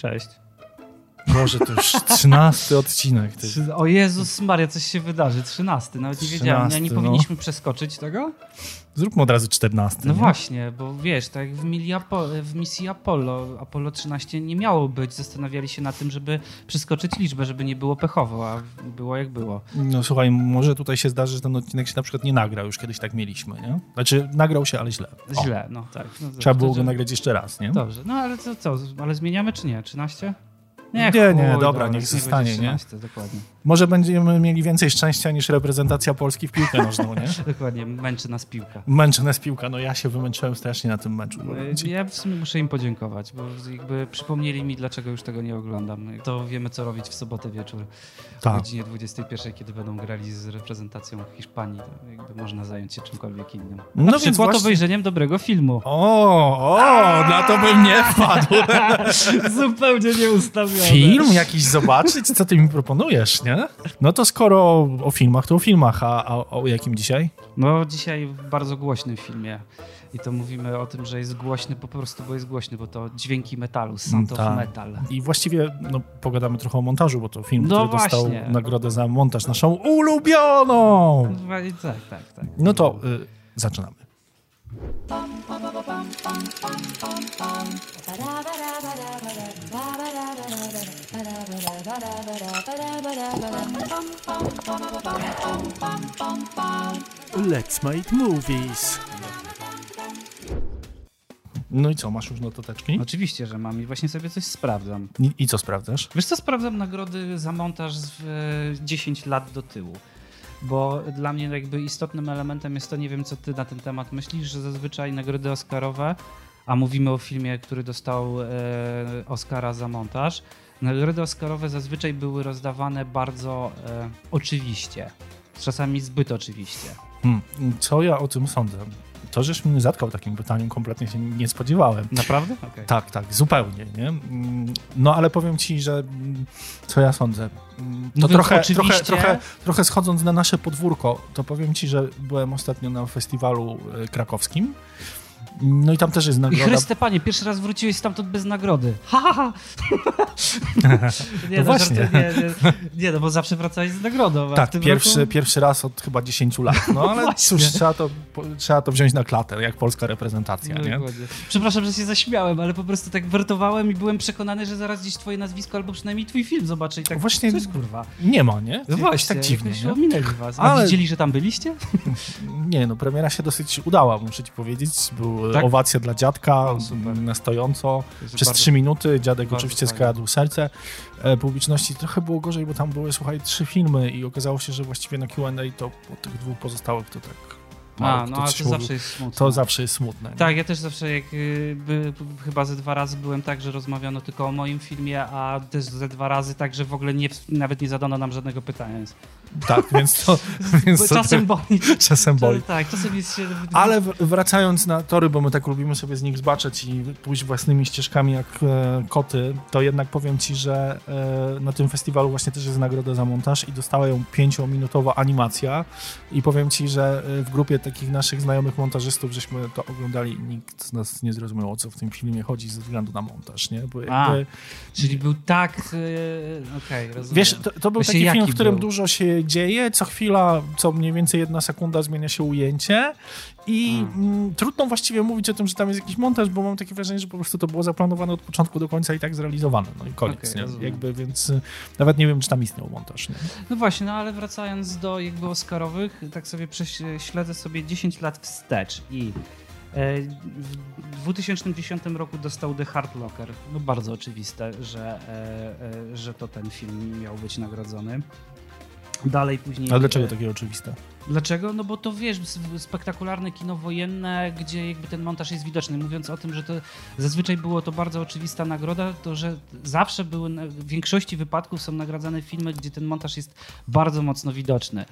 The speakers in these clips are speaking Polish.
Cześć. Boże, to już trzynasty odcinek. Ty. O Jezus Maria, coś się wydarzy. Trzynasty, nawet nie wiedziałem. Nie, nie 13, no. powinniśmy przeskoczyć tego? Zróbmy od razu czternasty. No nie? właśnie, bo wiesz, tak jak w, Apo- w misji Apollo, Apollo 13 nie miało być. Zastanawiali się nad tym, żeby przeskoczyć liczbę, żeby nie było pechowo, a było jak było. No słuchaj, może tutaj się zdarzy, że ten odcinek się na przykład nie nagrał. Już kiedyś tak mieliśmy, nie? Znaczy, nagrał się, ale źle. O, Źle, no tak. No, Trzeba było go nagrać jeszcze raz, nie? Dobrze, no ale co, co, ale zmieniamy czy nie? 13? Nie, chuj, nie, dobra, niech zostanie, nie? 13, dokładnie. Może będziemy mieli więcej szczęścia niż reprezentacja Polski w piłkę nożną, nie? Dokładnie, męczy nas piłka. Męczy nas piłka. No ja się wymęczyłem strasznie na tym meczu. powiem ci. Ja w sumie muszę im podziękować, bo jakby przypomnieli mi, dlaczego już tego nie oglądam. To wiemy, co robić w sobotę wieczór o Tak. godzinie 21, kiedy będą grali z reprezentacją Hiszpanii. To jakby można zająć się czymkolwiek innym. No Na więc przykład właśnie- obejrzeniem dobrego filmu. O, o, na to bym nie wpadł. Zupełnie nieustawiony. Film jakiś zobaczyć? Co ty mi proponujesz, nie? No to skoro o filmach, to o filmach, a, a o jakim dzisiaj? No dzisiaj w bardzo głośnym filmie. I to mówimy o tym, że jest głośny po prostu, bo jest głośny, bo to dźwięki metalu, sound of Tak. metal. I właściwie no, pogadamy trochę o montażu, bo to film, No który dostał właśnie. nagrodę za montaż naszą ulubioną. Tak, tak, tak. No to y, zaczynamy. Let's make movies. No i co, masz już notateczki? Oczywiście, że mam i właśnie sobie coś sprawdzam. I, I co sprawdzasz? Wiesz co, sprawdzam nagrody za montaż z e, 10 lat do tyłu. Bo dla mnie jakby istotnym elementem jest to, nie wiem co ty na ten temat myślisz, że zazwyczaj nagrody Oscarowe, a mówimy o filmie, który dostał e, Oscara za montaż, nagrody Oscarowe zazwyczaj były rozdawane bardzo e, oczywiście. Czasami zbyt oczywiście. Hmm. Co ja o tym sądzę? To, żeś mnie zatkał takim pytaniem, kompletnie się nie spodziewałem. Naprawdę? Okej. Tak, tak, zupełnie, nie? Mm, No ale powiem ci, że mm, co ja sądzę? Mm, To Mówiąc trochę, oczywiście- trochę, trochę, trochę schodząc na nasze podwórko, to powiem ci, że byłem ostatnio na festiwalu e, krakowskim. No i tam też jest I nagroda. Chryste Panie, pierwszy raz wróciłeś stamtąd bez nagrody. Ha, ha, ha. nie, No właśnie. żartuję, nie, nie, nie, no bo zawsze wracałeś z nagrodą. Tak, pierwszy, roku... pierwszy raz od chyba 10 lat. No ale Właśnie. cóż, trzeba to, po- trzeba to wziąć na klatę, jak polska reprezentacja, nie? Dokładnie. Przepraszam, że się zaśmiałem, ale po prostu tak wertowałem i byłem przekonany, że zaraz gdzieś twoje nazwisko albo przynajmniej twój film zobaczę i tak, Właśnie- co jest kurwa? Nie ma, nie? No właśnie, tak dziwnie, nie? ominęli was. A Ale- widzieli, że tam byliście? Nie, no premiera się dosyć udała, muszę ci powiedzieć. Był Tak? owacja dla dziadka, O, na stojąco. Przez trzy minuty dziadek oczywiście fajnie. skradł serce e, publiczności. Trochę było gorzej, bo tam były, słuchaj, trzy filmy i okazało się, że właściwie na Q&A to po tych dwóch pozostałych to tak A, no ale coś to zawsze jest smutne. To zawsze jest smutne. nie? Tak, ja też zawsze jak y, by, chyba ze dwa razy byłem tak, że rozmawiano tylko o moim filmie, a też ze dwa razy tak, że w ogóle nie, nawet nie zadano nam żadnego pytania. Więc, Tak, więc to... więc to czasem boli. czasem boli. Tak, czasem jest się... Ale wracając na tory, bo my tak lubimy sobie z nich zbaczać i pójść własnymi ścieżkami jak e, koty, to jednak powiem ci, że e, na tym festiwalu właśnie też jest nagroda za montaż i dostała ją pięciominutowa animacja i powiem ci, że e, w grupie takich naszych znajomych montażystów, żeśmy to oglądali i nikt z nas nie zrozumiał, o co w tym filmie chodzi ze względu na montaż, nie? Bo A, jakby, Czyli był tak... y, Okej, rozumiem. Wiesz, to, to był Właśnie taki film, w którym był? dużo się dzieje, co chwila, co mniej więcej jedna sekunda zmienia się ujęcie i mm, trudno właściwie mówić o tym, że tam jest jakiś montaż, bo mam takie wrażenie, że po prostu to było zaplanowane od początku do końca i tak zrealizowane, no i koniec, Okej, nie? Jakby, więc y, nawet nie wiem, czy tam istniał montaż, nie? No właśnie, no ale wracając do jakby Oscarowych, tak sobie prześ- śledzę sobie 10 lat wstecz i e, w 2010 roku dostał The Hard Locker. No bardzo oczywiste, że, e, e, że to ten film miał być nagrodzony. Dalej później... Ale dlaczego takie oczywiste? Dlaczego? No bo to wiesz, spektakularne kino wojenne, gdzie jakby ten montaż jest widoczny. Mówiąc o tym, że to zazwyczaj było to bardzo oczywista nagroda, to że zawsze były, w większości wypadków są nagradzane filmy, gdzie ten montaż jest bardzo mocno widoczny.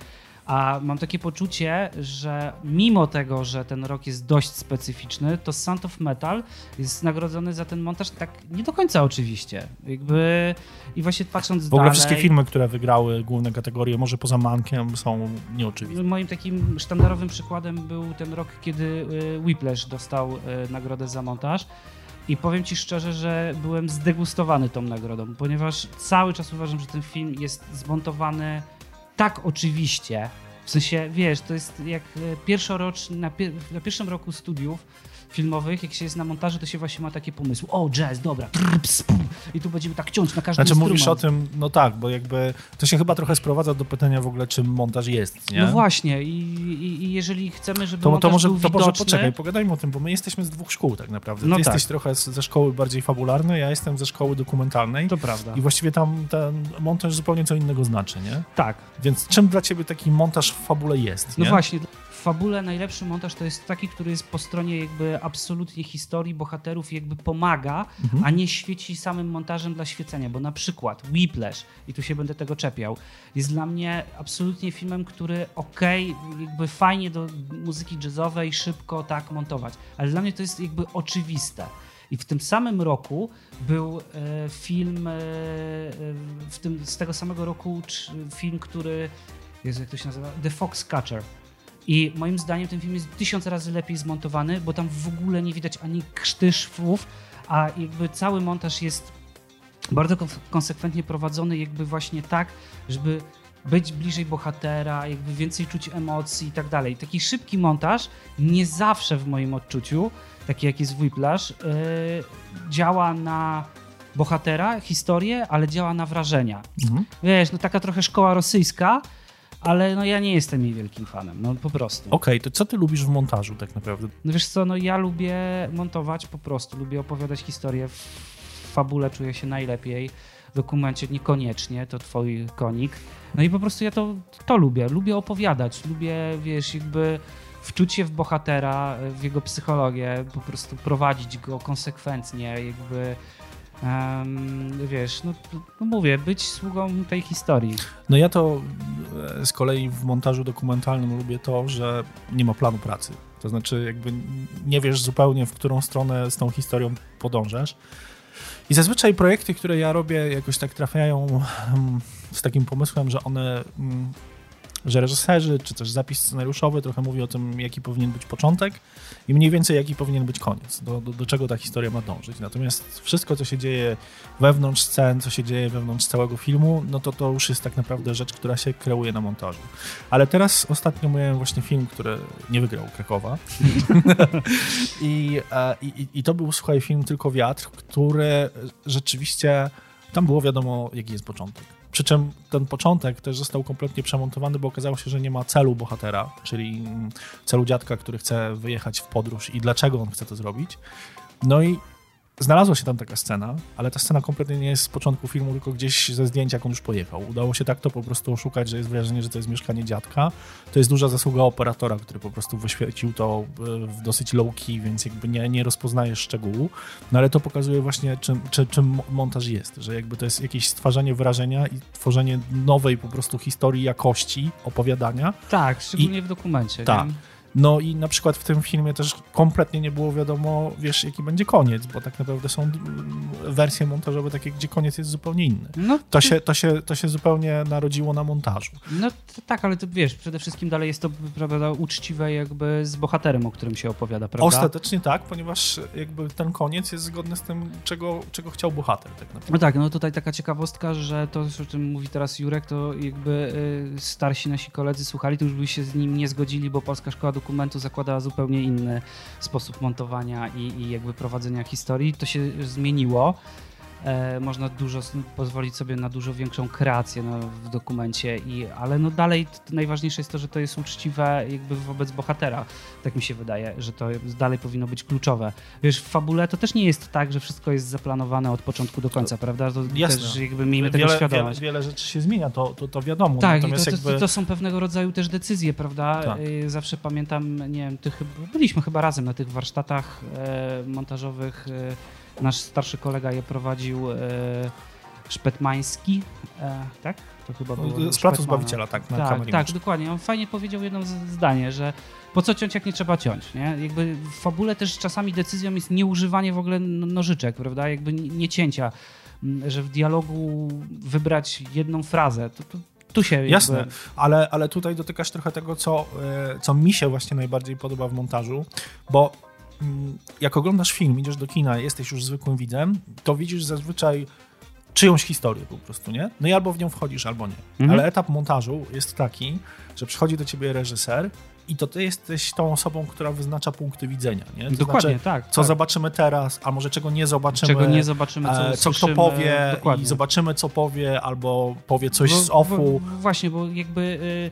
A mam takie poczucie, że mimo tego, że ten rok jest dość specyficzny, to Sound of Metal jest nagrodzony za ten montaż tak nie do końca oczywiście. Jakby i właśnie patrząc W ogóle dalej... wszystkie filmy, które wygrały główne kategorie, może poza Mankiem, są nieoczywiste. Moim takim sztandarowym przykładem był ten rok, kiedy y, Whiplash dostał y, nagrodę za montaż. I powiem ci szczerze, że byłem zdegustowany tą nagrodą, ponieważ cały czas uważam, że ten film jest zmontowany tak oczywiście. W sensie, wiesz, to jest jak e, pierwszoroczny, na, pier na pierwszym roku studiów filmowych, jak się jest na montażu, to się właśnie ma takie pomysły. O, jazz, dobra. I tu będziemy tak ciąć na każdy Znaczy instrument. mówisz o tym, no tak, bo jakby to się chyba trochę sprowadza do pytania w ogóle, czym montaż jest, nie? No właśnie I, i, i jeżeli chcemy, żeby To, to montaż może, był to może widoczny, poczekaj, pogadajmy o tym, bo my jesteśmy z dwóch szkół tak naprawdę. Ty No jesteś tak. trochę z, ze szkoły bardziej fabularnej, ja jestem ze szkoły dokumentalnej. To prawda. I właściwie tam ten montaż zupełnie co innego znaczy, nie? Tak. Więc czym dla ciebie taki montaż w fabule jest, No nie? właśnie, fabule najlepszy montaż to jest taki, który jest po stronie jakby absolutnie historii bohaterów jakby pomaga, Mhm. a nie świeci samym montażem dla świecenia, bo na przykład Whiplash, i tu się będę tego czepiał, jest dla mnie absolutnie filmem, który okej, jakby fajnie do muzyki jazzowej, szybko tak montować, ale dla mnie to jest jakby oczywiste. I w tym samym roku był e, film, e, e, w tym, z tego samego roku film, który, Jezu, jak to się nazywa? The Foxcatcher. I moim zdaniem ten film jest tysiąc razy lepiej zmontowany, bo tam w ogóle nie widać ani krzty szwów, a jakby cały montaż jest bardzo kon- konsekwentnie prowadzony, jakby właśnie tak, żeby być bliżej bohatera, jakby więcej czuć emocji i tak dalej. Taki szybki montaż nie zawsze w moim odczuciu, taki jak jest Whiplash, yy, działa na bohatera, historię, ale działa na wrażenia. Mhm. Wiesz, no taka trochę szkoła rosyjska, ale no ja nie jestem jej wielkim fanem, no po prostu. Okej, to co ty lubisz w montażu tak naprawdę? No wiesz co, no ja lubię montować po prostu, lubię opowiadać historię. W fabule czuję się najlepiej, w dokumencie niekoniecznie, to twój konik. No i po prostu ja to, to lubię, lubię opowiadać, lubię, wiesz, jakby wczuć się w bohatera, w jego psychologię, po prostu prowadzić go konsekwentnie, jakby em, wiesz, no, no mówię, być sługą tej historii. No ja to e, z kolei w montażu dokumentalnym lubię to, że nie ma planu pracy. To znaczy jakby nie wiesz zupełnie, w którą stronę z tą historią podążasz. I zazwyczaj projekty, które ja robię, jakoś tak trafiają mm, z takim pomysłem, że one, mm, że reżyserzy, czy też zapis scenariuszowy trochę mówi o tym, jaki powinien być początek i mniej więcej jaki powinien być koniec, do, do, do czego ta historia ma dążyć. Natomiast wszystko, co się dzieje wewnątrz scen, co się dzieje wewnątrz całego filmu, no to to już jest tak naprawdę rzecz, która się kreuje na montażu. Ale teraz ostatnio miałem właśnie film, który nie wygrał Krakowa. I, e, i, I to był, słuchaj, film Tylko Wiatr, który rzeczywiście, tam było wiadomo, jaki jest początek. Przy czym ten początek też został kompletnie przemontowany, bo okazało się, że nie ma celu bohatera, czyli mm, celu dziadka, który chce wyjechać w podróż i dlaczego on chce to zrobić. No i Znalazła się tam taka scena, ale ta scena kompletnie nie jest z początku filmu, tylko gdzieś ze zdjęcia, jak on już pojechał. Udało się tak to po prostu oszukać, że jest wrażenie, że to jest mieszkanie dziadka. To jest duża zasługa operatora, który po prostu wyświecił to e, w dosyć low key, więc jakby nie, nie rozpoznajesz szczegółu. No ale to pokazuje właśnie, czym, czy, czym montaż jest, że jakby to jest jakieś stwarzanie wrażenia i tworzenie nowej po prostu historii jakości opowiadania. Tak, szczególnie w dokumencie. Tak. nie? No i na przykład w tym filmie też kompletnie nie było wiadomo, wiesz, jaki będzie koniec, bo tak naprawdę są mm, wersje montażowe takie, gdzie koniec jest zupełnie inny. No, To się, to się, to się zupełnie narodziło na montażu. No tak, ale to wiesz, przede wszystkim dalej jest to prawda, uczciwe jakby z bohaterem, o którym się opowiada, prawda? Ostatecznie tak, ponieważ jakby ten koniec jest zgodny z tym, czego, czego chciał bohater tak naprawdę. No tak, no tutaj taka ciekawostka, że to, o czym mówi teraz Jurek, to jakby y, starsi nasi koledzy słuchali, to już by się z nim nie zgodzili, bo Polska Szkoła Dokumentu zakładała zupełnie inny sposób montowania i, i jakby prowadzenia historii. To się zmieniło. E, można dużo pozwolić sobie na dużo większą kreację no, w dokumencie, i, ale no dalej najważniejsze jest to, że to jest uczciwe jakby wobec bohatera. Tak mi się wydaje, że to dalej powinno być kluczowe. Wiesz, w fabule to też nie jest tak, że wszystko jest zaplanowane od początku do końca, prawda? To Jasne. też jakby miejmy tego wiele, świadomość. Wiele, wiele rzeczy się zmienia, to, to, to wiadomo. Tak, to, Natomiast to, jakby... to są pewnego rodzaju też decyzje, prawda? Tak. Y, Zawsze pamiętam, nie wiem, ty byliśmy chyba razem na tych warsztatach e, montażowych. E, nasz starszy kolega je prowadził, e, Szpetmański, e, tak? To chyba było Z placu. Zbawiciela, tak, na Tak, tak, dokładnie. On fajnie powiedział jedno zdanie, że po co ciąć, jak nie trzeba ciąć, nie? Jakby w fabule też czasami decyzją jest nieużywanie w ogóle nożyczek, prawda? Jakby nie cięcia, że w dialogu wybrać jedną frazę. To, to, tu się Jasne, jakby... ale, ale tutaj dotykasz trochę tego, co, e, co mi się właśnie najbardziej podoba w montażu, bo jak oglądasz film, idziesz do kina, jesteś już zwykłym widzem, to widzisz zazwyczaj czyjąś historię po prostu, nie? No i albo w nią wchodzisz, albo nie. Mhm. Ale etap montażu jest taki, że przychodzi do ciebie reżyser i to ty jesteś tą osobą, która wyznacza punkty widzenia, nie? To Dokładnie, znaczy, tak. co tak. zobaczymy teraz, a może czego nie zobaczymy. Czego nie zobaczymy, co e, co kto powie dokładnie. i zobaczymy, co powie, albo powie coś Bo- z offu. bo- Właśnie, bo jakby y,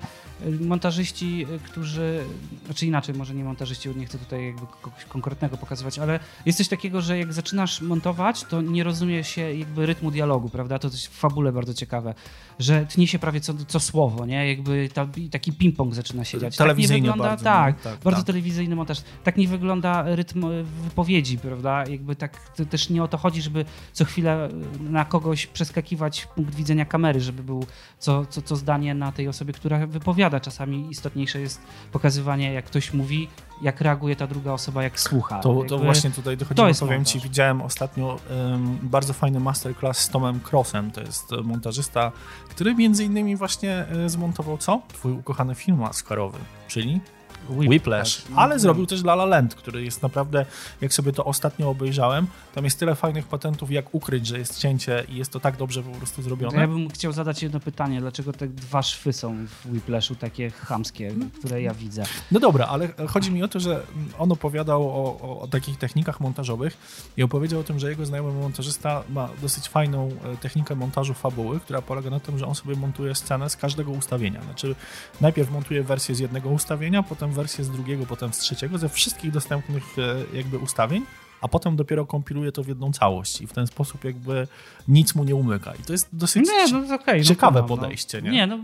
montażyści, y, którzy, znaczy inaczej, może nie montażyści, nie chcę tutaj jakby kogoś konkretnego pokazywać, ale jest coś takiego, że jak zaczynasz montować, to nie rozumie się jakby rytmu dialogu, prawda? To jest w fabule bardzo ciekawe, że tnie się prawie co, co słowo, nie? Jakby ta, taki ping-pong zaczyna się dziać. Tak nie wygląda, bardzo, tak, no, tak, bardzo tak. telewizyjny montaż. Tak nie wygląda rytm y, wypowiedzi, prawda? Jakby tak też nie o to chodzi, żeby co chwilę y, na kogoś przeskakiwać punkt widzenia kamery, żeby był co, co, co zdanie na tej osobie, która wypowiada. Czasami istotniejsze jest pokazywanie, jak ktoś mówi, jak reaguje ta druga osoba, jak słucha. To, to właśnie tutaj dochodzi, to powiem montaż. ci, widziałem ostatnio em, bardzo fajny masterclass z Tomem Crossem, to jest e, montażysta, który między innymi właśnie e, zmontował co? Twój ukochany film Oscarowy, czyli Whiplash, ale zrobił też La La Land, który jest naprawdę, jak sobie to ostatnio obejrzałem, tam jest tyle fajnych patentów, jak ukryć, że jest cięcie i jest to tak dobrze po prostu zrobione. ja bym chciał zadać jedno pytanie. Dlaczego te dwa szwy są w Whiplashu takie chamskie, które ja widzę? No dobra, ale chodzi mi o to, że on opowiadał o, o, o takich technikach montażowych i opowiedział o tym, że jego znajomy montażysta ma dosyć fajną e, technikę montażu fabuły, która polega na tym, że on sobie montuje scenę z każdego ustawienia. Znaczy najpierw montuje wersję z jednego ustawienia, potem wersję z drugiego, potem z trzeciego, ze wszystkich dostępnych e, jakby ustawień, a potem dopiero kompiluje to w jedną całość i w ten sposób jakby nic mu nie umyka. I to jest dosyć Nie, no okej. ciekawe no, podejście, nie? Nie, no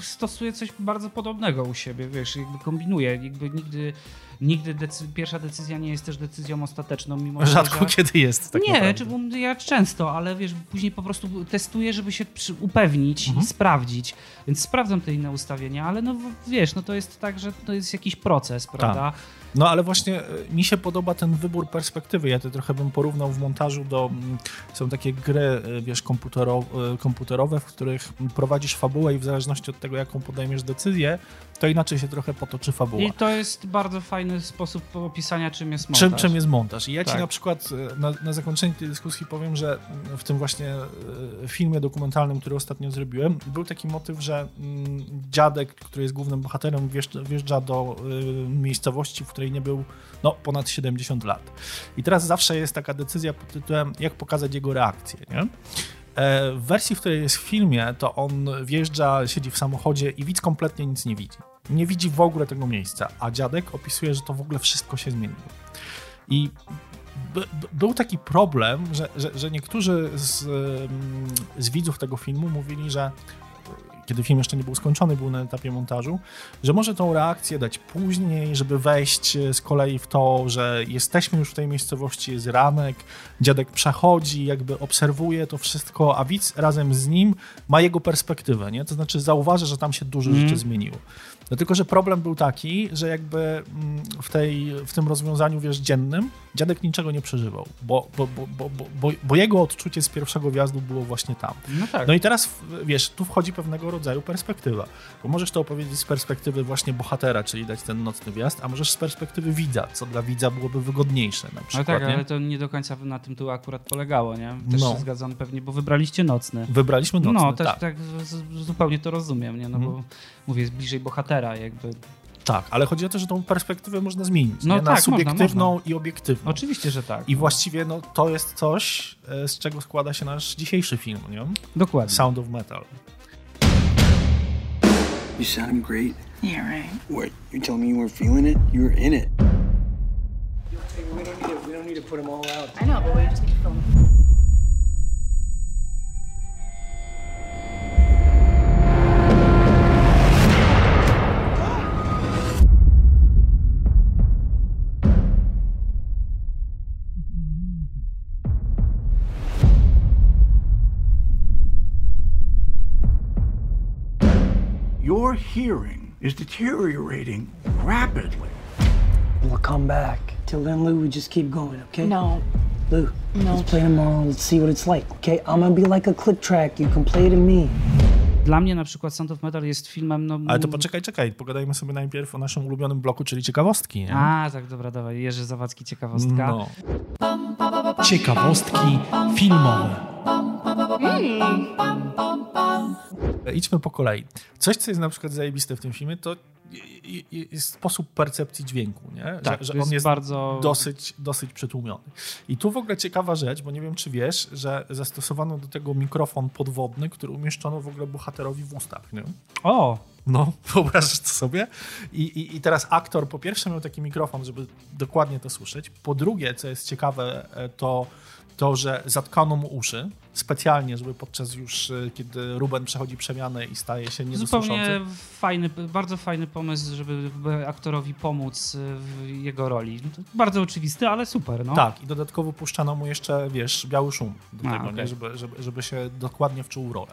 stosuję coś bardzo podobnego u siebie, wiesz, jakby kombinuję, jakby nigdy, nigdy decy- pierwsza decyzja nie jest też decyzją ostateczną, mimo Rzadko że... kiedy jest tak nie, naprawdę. czy, ja często, ale wiesz, później po prostu testuję, żeby się upewnić Mhm. i sprawdzić. Więc sprawdzam te inne ustawienia, ale no wiesz, no to jest tak, że to jest jakiś proces, Tak. prawda? No ale właśnie e, mi się podoba ten wybór perspektywy. Ja to trochę bym porównał w montażu do. mm, Są takie gry, e, wiesz, komputero, e, komputerowe, w których prowadzisz fabułę i w zależności od tego, jaką podejmiesz decyzję, to inaczej się trochę potoczy fabuła. I to jest bardzo fajny sposób opisania, czym jest Czym, montaż. czym jest montaż? I ja ci Tak. na przykład na, na zakończenie tej dyskusji powiem, że w tym właśnie filmie dokumentalnym, który ostatnio zrobiłem, był taki motyw, że mm, dziadek, który jest głównym bohaterem, wjeżdża, do miejscowości, w której nie był no, ponad 70 lat. I teraz zawsze jest taka decyzja pod tytułem, jak pokazać jego reakcję, nie? E, W wersji, w której jest w filmie, to on wjeżdża, siedzi w samochodzie i widz kompletnie nic nie widzi. Nie widzi w ogóle tego miejsca, a dziadek opisuje, że to w ogóle wszystko się zmieniło. I by, by, był taki problem, że, że, że niektórzy z, ym, z widzów tego filmu mówili, że kiedy film jeszcze nie był skończony, był na etapie montażu, że może tą reakcję dać później, żeby wejść e, z kolei w to, że jesteśmy już w tej miejscowości, jest ranek, dziadek przechodzi, jakby obserwuje to wszystko, a widz razem z nim ma jego perspektywę, nie? To znaczy zauważa, że tam się dużo Mhm. rzeczy zmieniło. No tylko, że problem był taki, że jakby mm, w, tej, w tym rozwiązaniu, wiesz, dziennym, dziadek niczego nie przeżywał, bo, bo, bo, bo, bo, jego odczucie z pierwszego wjazdu było właśnie tam. No tak. No i teraz, wiesz, tu wchodzi pewnego rodzaju perspektywa, bo możesz to opowiedzieć z perspektywy właśnie bohatera, czyli dać ten nocny wjazd, a możesz z perspektywy widza, co dla widza byłoby wygodniejsze na No przykład, tak, nie? ale to nie do końca na tym tu akurat polegało, nie? Też No. się zgadzam pewnie, bo wybraliście nocny. Wybraliśmy nocny, no, też tak. tak, zupełnie to rozumiem, nie? No bo Mhm. Mówię, jest bliżej bohatera, jakby Tak, ale chodzi o to, że tą perspektywę można zmienić. No nie? Na tak, można, subiektywną można. i obiektywną. Oczywiście, że tak. I właściwie no, to jest coś, e, z czego składa się nasz dzisiejszy film, nie? Dokładnie. Sound of Metal. You sounding great. Yeah, right. What? You telling me you weren't feeling it? You were in it. We don't need to. We don't need to put them all out. I know, but we just need to film. Hearing is deteriorating rapidly. We'll come back. Till then, Lou, we just keep going, okay? No. Lou, No. let's play tomorrow. Let's see what it's like, okay? I'm gonna be like a click track. You can play to me. Dla mnie na przykład Sound of Metal jest filmem... No, Ale to poczekaj, czekaj, pogadajmy sobie najpierw o naszym ulubionym bloku, czyli ciekawostki. Nie? A, tak, dobra, dawaj. Jerzy Zawadzki, ciekawostka. No. Ciekawostki filmowe. Idźmy po kolei. Coś, co jest na przykład zajebiste w tym filmie, to jest sposób percepcji dźwięku, nie? Tak, że, on jest jest bardzo- dosyć, dosyć przytłumiony. I tu w ogóle ciekawa rzecz, bo nie wiem, czy wiesz, że zastosowano do tego mikrofon podwodny, który umieszczono w ogóle bohaterowi w ustach. Nie? O, No, wyobrażasz to sobie? I, i, I teraz aktor po pierwsze miał taki mikrofon, żeby dokładnie to słyszeć. Po drugie, co jest ciekawe, e, to to, że zatkano mu uszy specjalnie, żeby podczas już, e, kiedy Ruben przechodzi przemianę i staje się niedosłyszący. zupełnie fajny, bardzo fajny pomysł, żeby aktorowi pomóc w jego roli. To Bardzo oczywisty, ale super, no. Tak, i dodatkowo puszczano mu jeszcze, wiesz, biały szum do A, tego? Żeby, żeby, żeby się dokładnie wczuł rolę.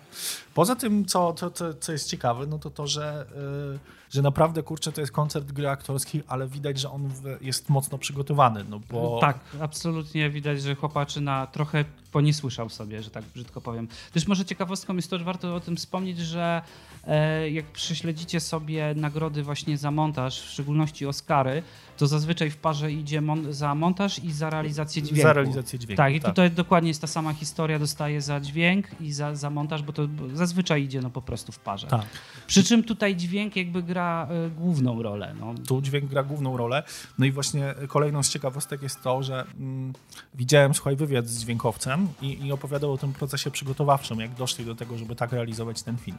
Poza tym, co, co, co, co jest ciekawe, no to to, że, yy, że naprawdę, kurczę, to jest koncert gry aktorskiej, ale widać, że on w, jest mocno przygotowany, no bo... Tak, absolutnie widać, że chłopaczyna trochę ponisłyszał sobie, że tak brzydko powiem. Też może ciekawostką jest to, że warto o tym wspomnieć, że e, jak prześledzicie sobie nagrody właśnie za montaż, w szczególności Oscary, to zazwyczaj w parze idzie mon- za montaż i za realizację dźwięku. Za realizację dźwięku, Tak, i tak. tutaj dokładnie jest ta sama historia, dostaje za dźwięk i za, za montaż, bo to zazwyczaj idzie no po prostu w parze. Tak. Przy czym tutaj dźwięk jakby gra e, główną rolę. No. Tu dźwięk gra główną rolę. No i właśnie kolejną z ciekawostek jest to, że mm, widziałem, słuchaj, wywiad z dźwiękowcem i, i opowiadał o tym procesie przygotowawczym, jak doszli do tego, żeby tak realizować ten film.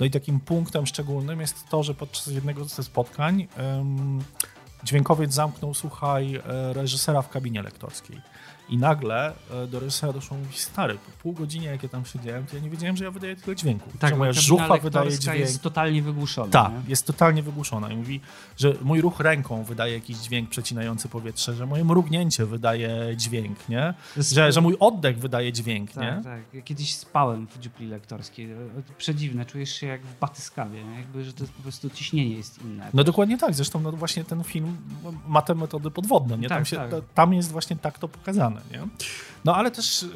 No i takim punktem szczególnym jest to, że podczas jednego ze spotkań em, dźwiękowiec zamknął, słuchaj, e, reżysera w kabinie lektorskiej. I nagle e, do reżysera doszło, mówi, stary, po pół godzinie, jak ja tam siedziałem, to ja nie wiedziałem, że ja wydaję tyle dźwięku. Tak, że moja żuchwa wydaje dźwięk. jest totalnie wygłuszona. Tak, jest totalnie wygłuszona i mówi, że mój ruch ręką wydaje jakiś dźwięk przecinający powietrze, że moje mrugnięcie wydaje dźwięk, nie? Że, że mój oddech wydaje dźwięk, Tak, nie? tak. Ja kiedyś spałem w dziupli lektorskiej. Przedziwne, czujesz się jak w batyskawie, jakby, że to po prostu ciśnienie jest inne. No dokładnie tak, zresztą no właśnie ten film ma te metody podwodne, nie? Tam, Tak, się, tak. tam jest właśnie tak to pokazane, nie? No ale też, y,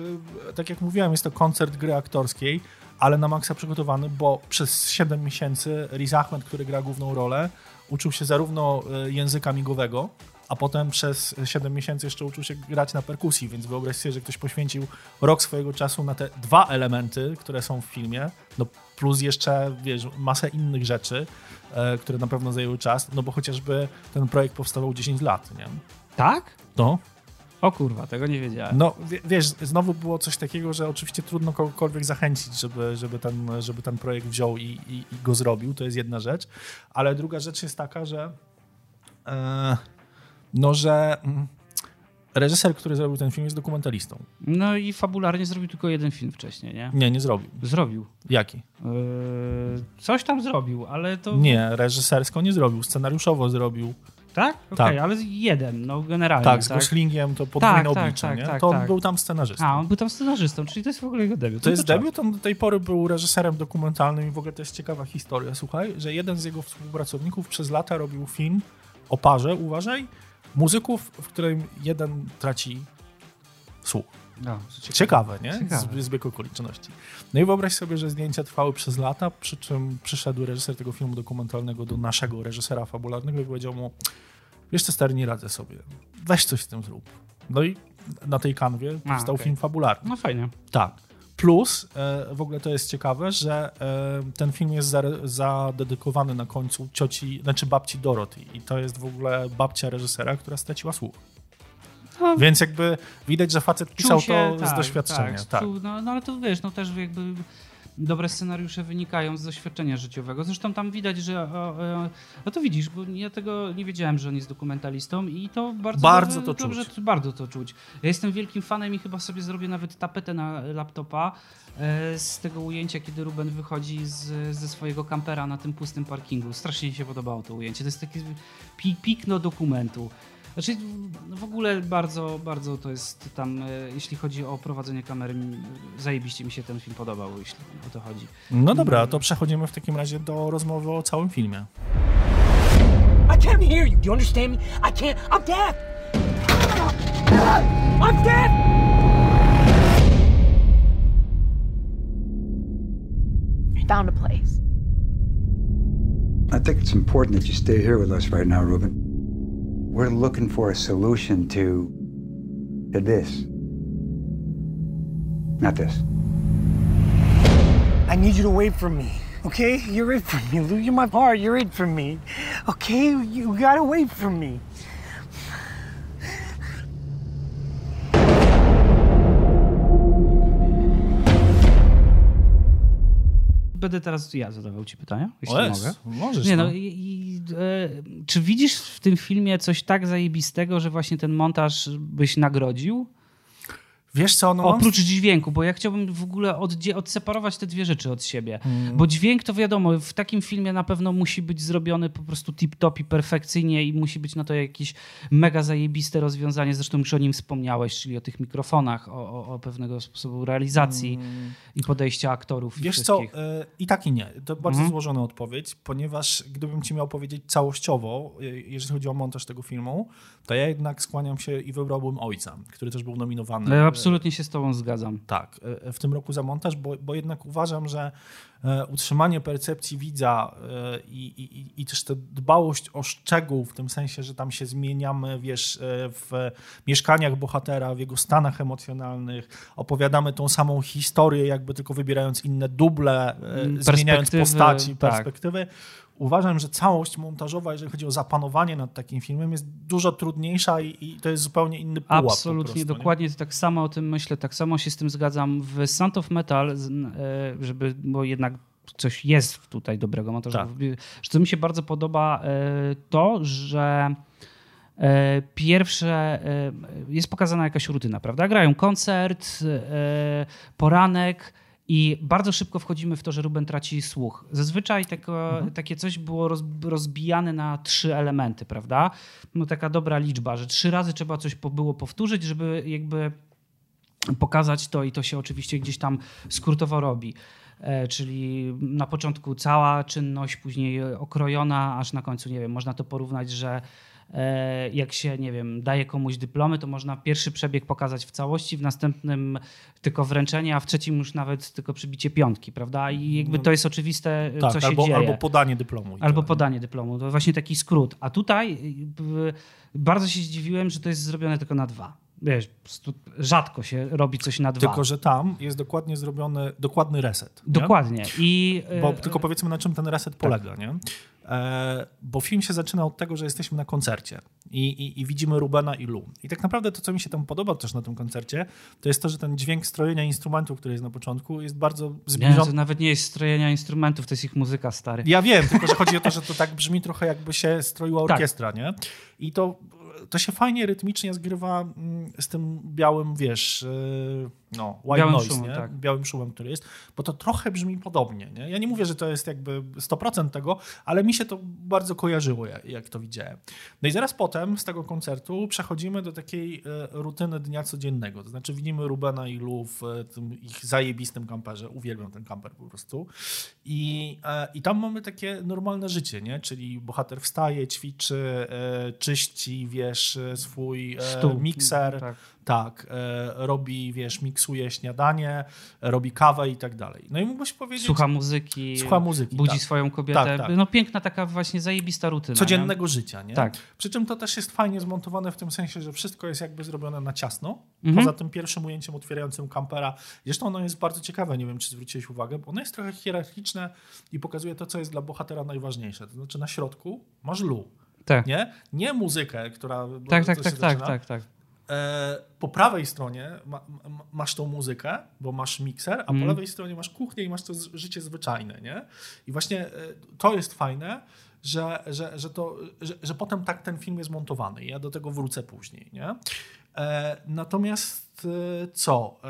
tak jak mówiłem, jest to koncert gry aktorskiej, ale na maksa przygotowany, bo przez 7 miesięcy Riz Ahmed, który gra główną rolę, uczył się zarówno y, języka migowego, a potem przez 7 miesięcy jeszcze uczył się grać na perkusji, więc wyobraź sobie, że ktoś poświęcił rok swojego czasu na te dwa elementy, które są w filmie, no plus jeszcze, wiesz, masę innych rzeczy, e, które na pewno zajęły czas, no bo chociażby ten projekt powstawał 10 lat, nie? Tak? No, O kurwa, tego nie wiedziałem. no wie- wiesz, znowu było coś takiego, że oczywiście trudno kogokolwiek zachęcić, żeby, żeby, ten, żeby ten projekt wziął i, i, i go zrobił, to jest jedna rzecz, ale druga rzecz jest taka, że e, no, że mm, reżyser, który zrobił ten film jest dokumentalistą. No i fabularnie zrobił tylko jeden film wcześniej, nie? Nie, nie zrobił. Zrobił. Jaki? Yy, coś tam zrobił, ale to... Nie, reżysersko nie zrobił, scenariuszowo zrobił. Tak? Okej, Tak. ale jeden, no generalnie. Tak, z Goslingiem to podwójne Tak, tak, oblicze, tak, nie? tak, to on tak. był tam scenarzystą. A, on był tam scenarzystą, czyli to jest w ogóle jego debiut. To No jest czad. debiut, on do tej pory był reżyserem dokumentalnym i w ogóle to jest ciekawa historia, słuchaj, że jeden z jego współpracowników przez lata robił film o parze, uważaj, muzyków, w którym jeden traci słuch. No, Ciekawe, nie? Ciekawe. Z, zbieg okoliczności. No i wyobraź sobie, że zdjęcia trwały przez lata, przy czym przyszedł reżyser tego filmu dokumentalnego do naszego reżysera fabularnego i powiedział mu, wiesz co, stary, nie radzę sobie, weź coś z tym zrób. No i na tej kanwie powstał okej. film fabularny. No fajnie. Tak. Plus, e, w ogóle to jest ciekawe, że e, ten film jest zadedykowany na końcu cioci, znaczy babci Dorothy i to jest w ogóle babcia reżysera, która straciła słuch. No. Więc jakby widać, że facet pisał się, to z tak, doświadczenia. Tak, Tak, czuł- no, no ale to wiesz, no też jakby dobre scenariusze wynikają z doświadczenia życiowego. Zresztą tam widać, że no to widzisz, bo ja tego nie wiedziałem, że on jest dokumentalistą i to bardzo, Bardzo dobrze, to dobrze, czuć. bardzo to czuć. Ja jestem wielkim fanem i chyba sobie zrobię nawet tapetę na laptopa e, z tego ujęcia, kiedy Ruben wychodzi z, ze swojego kampera na tym pustym parkingu. Strasznie mi się podobało to ujęcie. To jest takie pi, pikno dokumentu. Znaczy no w ogóle bardzo, bardzo to jest tam, e, jeśli chodzi o prowadzenie kamery, zajebiście mi się ten film podobał, jeśli o to chodzi. No dobra, to przechodzimy w takim razie do rozmowy o całym filmie. I can't hear you. Do you understand me? I can't. I'm deaf. I'm deaf. Found a place. I think it's important that you stay here with us right now, Ruben. We're looking for a solution to, to this. Not this. I need you to wait for me. Okay? You're it for me, Lou. You're my heart. You're it for me. Okay? You gotta wait for me. Będę teraz ja zadawał ci pytania, jeśli O jest, mogę. możesz, Nie, no, no. i, i, e, czy widzisz w tym filmie coś tak zajebistego, że właśnie ten montaż byś nagrodził? Wiesz co, Oprócz dźwięku, bo ja chciałbym w ogóle oddzie- odseparować te dwie rzeczy od siebie. Mm. Bo dźwięk to wiadomo, w takim filmie na pewno musi być zrobiony po prostu tip-top i perfekcyjnie i musi być na to jakieś mega zajebiste rozwiązanie. Zresztą już o nim wspomniałeś, czyli o tych mikrofonach, o, o, o pewnego sposobu realizacji i podejścia aktorów. i Mm. Wiesz co, wszystkich. e, i tak i nie. To bardzo Mhm. złożona odpowiedź, ponieważ gdybym ci miał powiedzieć całościowo, e, jeżeli chodzi o montaż tego filmu, to ja jednak skłaniam się i wybrałbym Ojca, który też był nominowany. No, ja absolutnie się z tobą zgadzam. Tak, e, w tym roku za montaż, bo, bo jednak uważam, że e, utrzymanie percepcji widza e, i, i, i też ta dbałość o szczegół, w tym sensie, że tam się zmieniamy, wiesz, e, w mieszkaniach bohatera, w jego stanach emocjonalnych, opowiadamy tą samą historię, jakby tylko wybierając inne duble, e, Mm, zmieniając perspektywy, postaci, tak. Uważam, że całość montażowa, jeżeli chodzi o zapanowanie nad takim filmem, jest dużo trudniejsza i, i to jest zupełnie inny pułap. Absolutnie, prostu, nie? dokładnie tak samo o tym myślę, tak samo się z tym zgadzam. W Sound of Metal, e, żeby, bo jednak coś jest tutaj dobrego montażu. Tak. Że Co mi się bardzo podoba, e, to, że e, pierwsze jest pokazana jakaś rutyna, prawda? Grają koncert, poranek. I bardzo szybko wchodzimy w to, że Ruben traci słuch. Zazwyczaj tako, takie coś było roz, rozbijane na trzy elementy, prawda? No taka dobra liczba, że trzy razy trzeba coś było powtórzyć, żeby jakby pokazać to i to się oczywiście gdzieś tam skrótowo robi. E, Czyli na początku cała czynność, później okrojona, aż na końcu, nie wiem, można to porównać, że jak się, nie wiem, daje komuś dyplomy, to można pierwszy przebieg pokazać w całości, w następnym tylko wręczenie, a w trzecim już nawet tylko przybicie piątki, prawda? I jakby to jest oczywiste, Tak, co się albo, dzieje. albo podanie dyplomu. Albo tyle. podanie dyplomu. To właśnie taki skrót. A tutaj y, bardzo się zdziwiłem, że to jest zrobione tylko na dwa. Wiesz, rzadko się robi coś na dwa. Tylko, że tam jest dokładnie zrobiony dokładny reset. nie? Dokładnie. I, Bo e, tylko powiedzmy, na czym ten reset polega, nie? E, bo film się zaczyna od tego, że jesteśmy na koncercie i, i, i widzimy Rubena i Lu. I tak naprawdę to, co mi się tam podoba też na tym koncercie, to jest to, że ten dźwięk strojenia instrumentów, który jest na początku, jest bardzo Nie, zbliżony. to nawet nie jest strojenia instrumentów, to jest ich muzyka, stary. Ja wiem, tylko że chodzi o to, że to tak brzmi trochę jakby się stroiła Tak. orkiestra, nie? I to, to się fajnie rytmicznie zgrywa mm, z tym białym, wiesz, yy, no, white Białym noise, szumem, nie? tak. białym szumem, który jest, bo to trochę brzmi podobnie, nie? Ja nie mówię, że to jest jakby 100% tego, ale mi się to bardzo kojarzyło, jak, jak to widziałem. No i zaraz potem z tego koncertu przechodzimy do takiej e, rutyny dnia codziennego, to znaczy widzimy Rubena i Lu w e, tym ich zajebistym kamperze, uwielbiam ten kamper po prostu i, e, i tam mamy takie normalne życie, nie? Czyli bohater wstaje, ćwiczy, czyści, wiesz, swój Stół. mikser, Tak. Tak, e, robi, wiesz, miksuje śniadanie, robi kawę i tak dalej. No i mógłbyś powiedzieć... Słucha muzyki, Słucha muzyki, budzi tak. swoją kobietę. Tak, tak. No piękna taka właśnie zajebista rutyna. codziennego nie? życia, nie? Tak. Przy czym to też jest fajnie zmontowane w tym sensie, że wszystko jest jakby zrobione na ciasno. Mhm. Poza tym pierwszym ujęciem otwierającym kampera. Zresztą ono jest bardzo ciekawe, nie wiem czy zwróciłeś uwagę, bo ono jest trochę hierarchiczne i pokazuje to, co jest dla bohatera najważniejsze. To znaczy na środku masz Lu, Tak. nie? Nie muzykę, która... Tak, tak, się tak, tak, zaczyna. tak, tak. E, po prawej stronie ma, ma, masz tą muzykę, bo masz mikser, a po Mhm. lewej stronie masz kuchnię i masz to życie zwyczajne, nie? I właśnie e, to jest fajne, że, że, że, to, że, że potem tak ten film jest montowany. Ja do tego wrócę później, nie? E, natomiast co?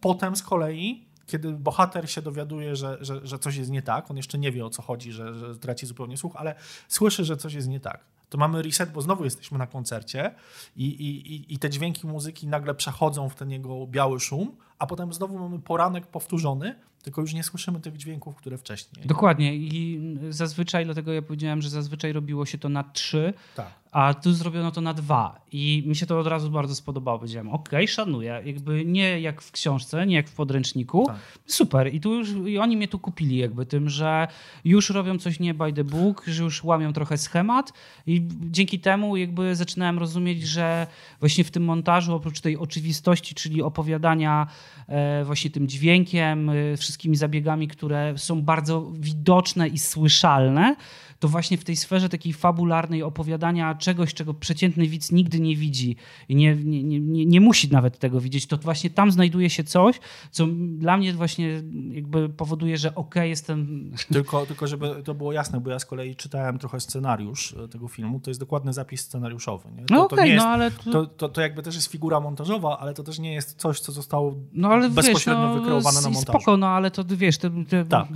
Potem z kolei kiedy bohater się dowiaduje, że, że, że coś jest nie tak, on jeszcze nie wie o co chodzi, że, że traci zupełnie słuch, ale słyszy, że coś jest nie tak. To mamy reset, bo znowu jesteśmy na koncercie i, i, i- te dźwięki muzyki nagle przechodzą w ten jego biały szum, a potem znowu mamy poranek powtórzony, tylko już nie słyszymy tych dźwięków, które wcześniej. Dokładnie i zazwyczaj, dlatego ja powiedziałem, że zazwyczaj robiło się to na trzy, Tak. a tu zrobiono to na dwa i mi się to od razu bardzo spodobało. Powiedziałem, okej, szanuję, jakby nie jak w książce, nie jak w podręczniku, Tak. super i tu już, i oni mnie tu kupili jakby tym, że już robią coś nie by the book, że już łamią trochę schemat i dzięki temu jakby zaczynałem rozumieć, że właśnie w tym montażu oprócz tej oczywistości, czyli opowiadania e, właśnie tym dźwiękiem, e, wszystkimi zabiegami, które są bardzo widoczne i słyszalne, to właśnie w tej sferze takiej fabularnej opowiadania czegoś, czego przeciętny widz nigdy nie widzi i nie, nie, nie, nie, musi nawet tego widzieć, to właśnie tam znajduje się coś, co dla mnie właśnie jakby powoduje, że okej, jestem... Tylko, tylko żeby to było jasne, bo ja z kolei czytałem trochę scenariusz e, tego filmu, to jest dokładny zapis scenariuszowy. Nie? To, No okej, jest, no ale to, to, to jakby też jest figura montażowa, ale to też nie jest coś, co zostało No bezpośrednio wiesz, no, wykreowane na montażu. Spoko, no ale to wiesz, te, te Tak.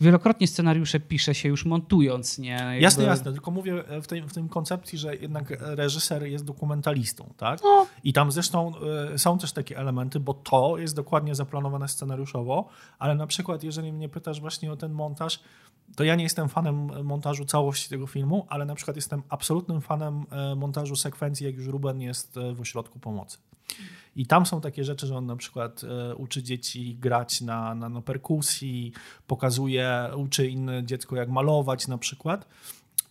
wielokrotnie scenariusze pisze się już montując, nie? Jakby- Jasne, jasne, tylko mówię e, w tej, w tej koncepcji, że jednak reżyser jest dokumentalistą, tak? No. I tam zresztą e, są też takie elementy, bo to jest dokładnie zaplanowane scenariuszowo, ale na przykład jeżeli mnie pytasz właśnie o ten montaż, to ja nie jestem fanem montażu całości tego filmu, ale na przykład jestem absolutnym fanem e, montażu sekwencji, jak już Ruben jest w ośrodku pomocy. I tam są takie rzeczy, że on na przykład e, uczy dzieci grać na, na, na perkusji, pokazuje, uczy inne dziecko jak malować na przykład.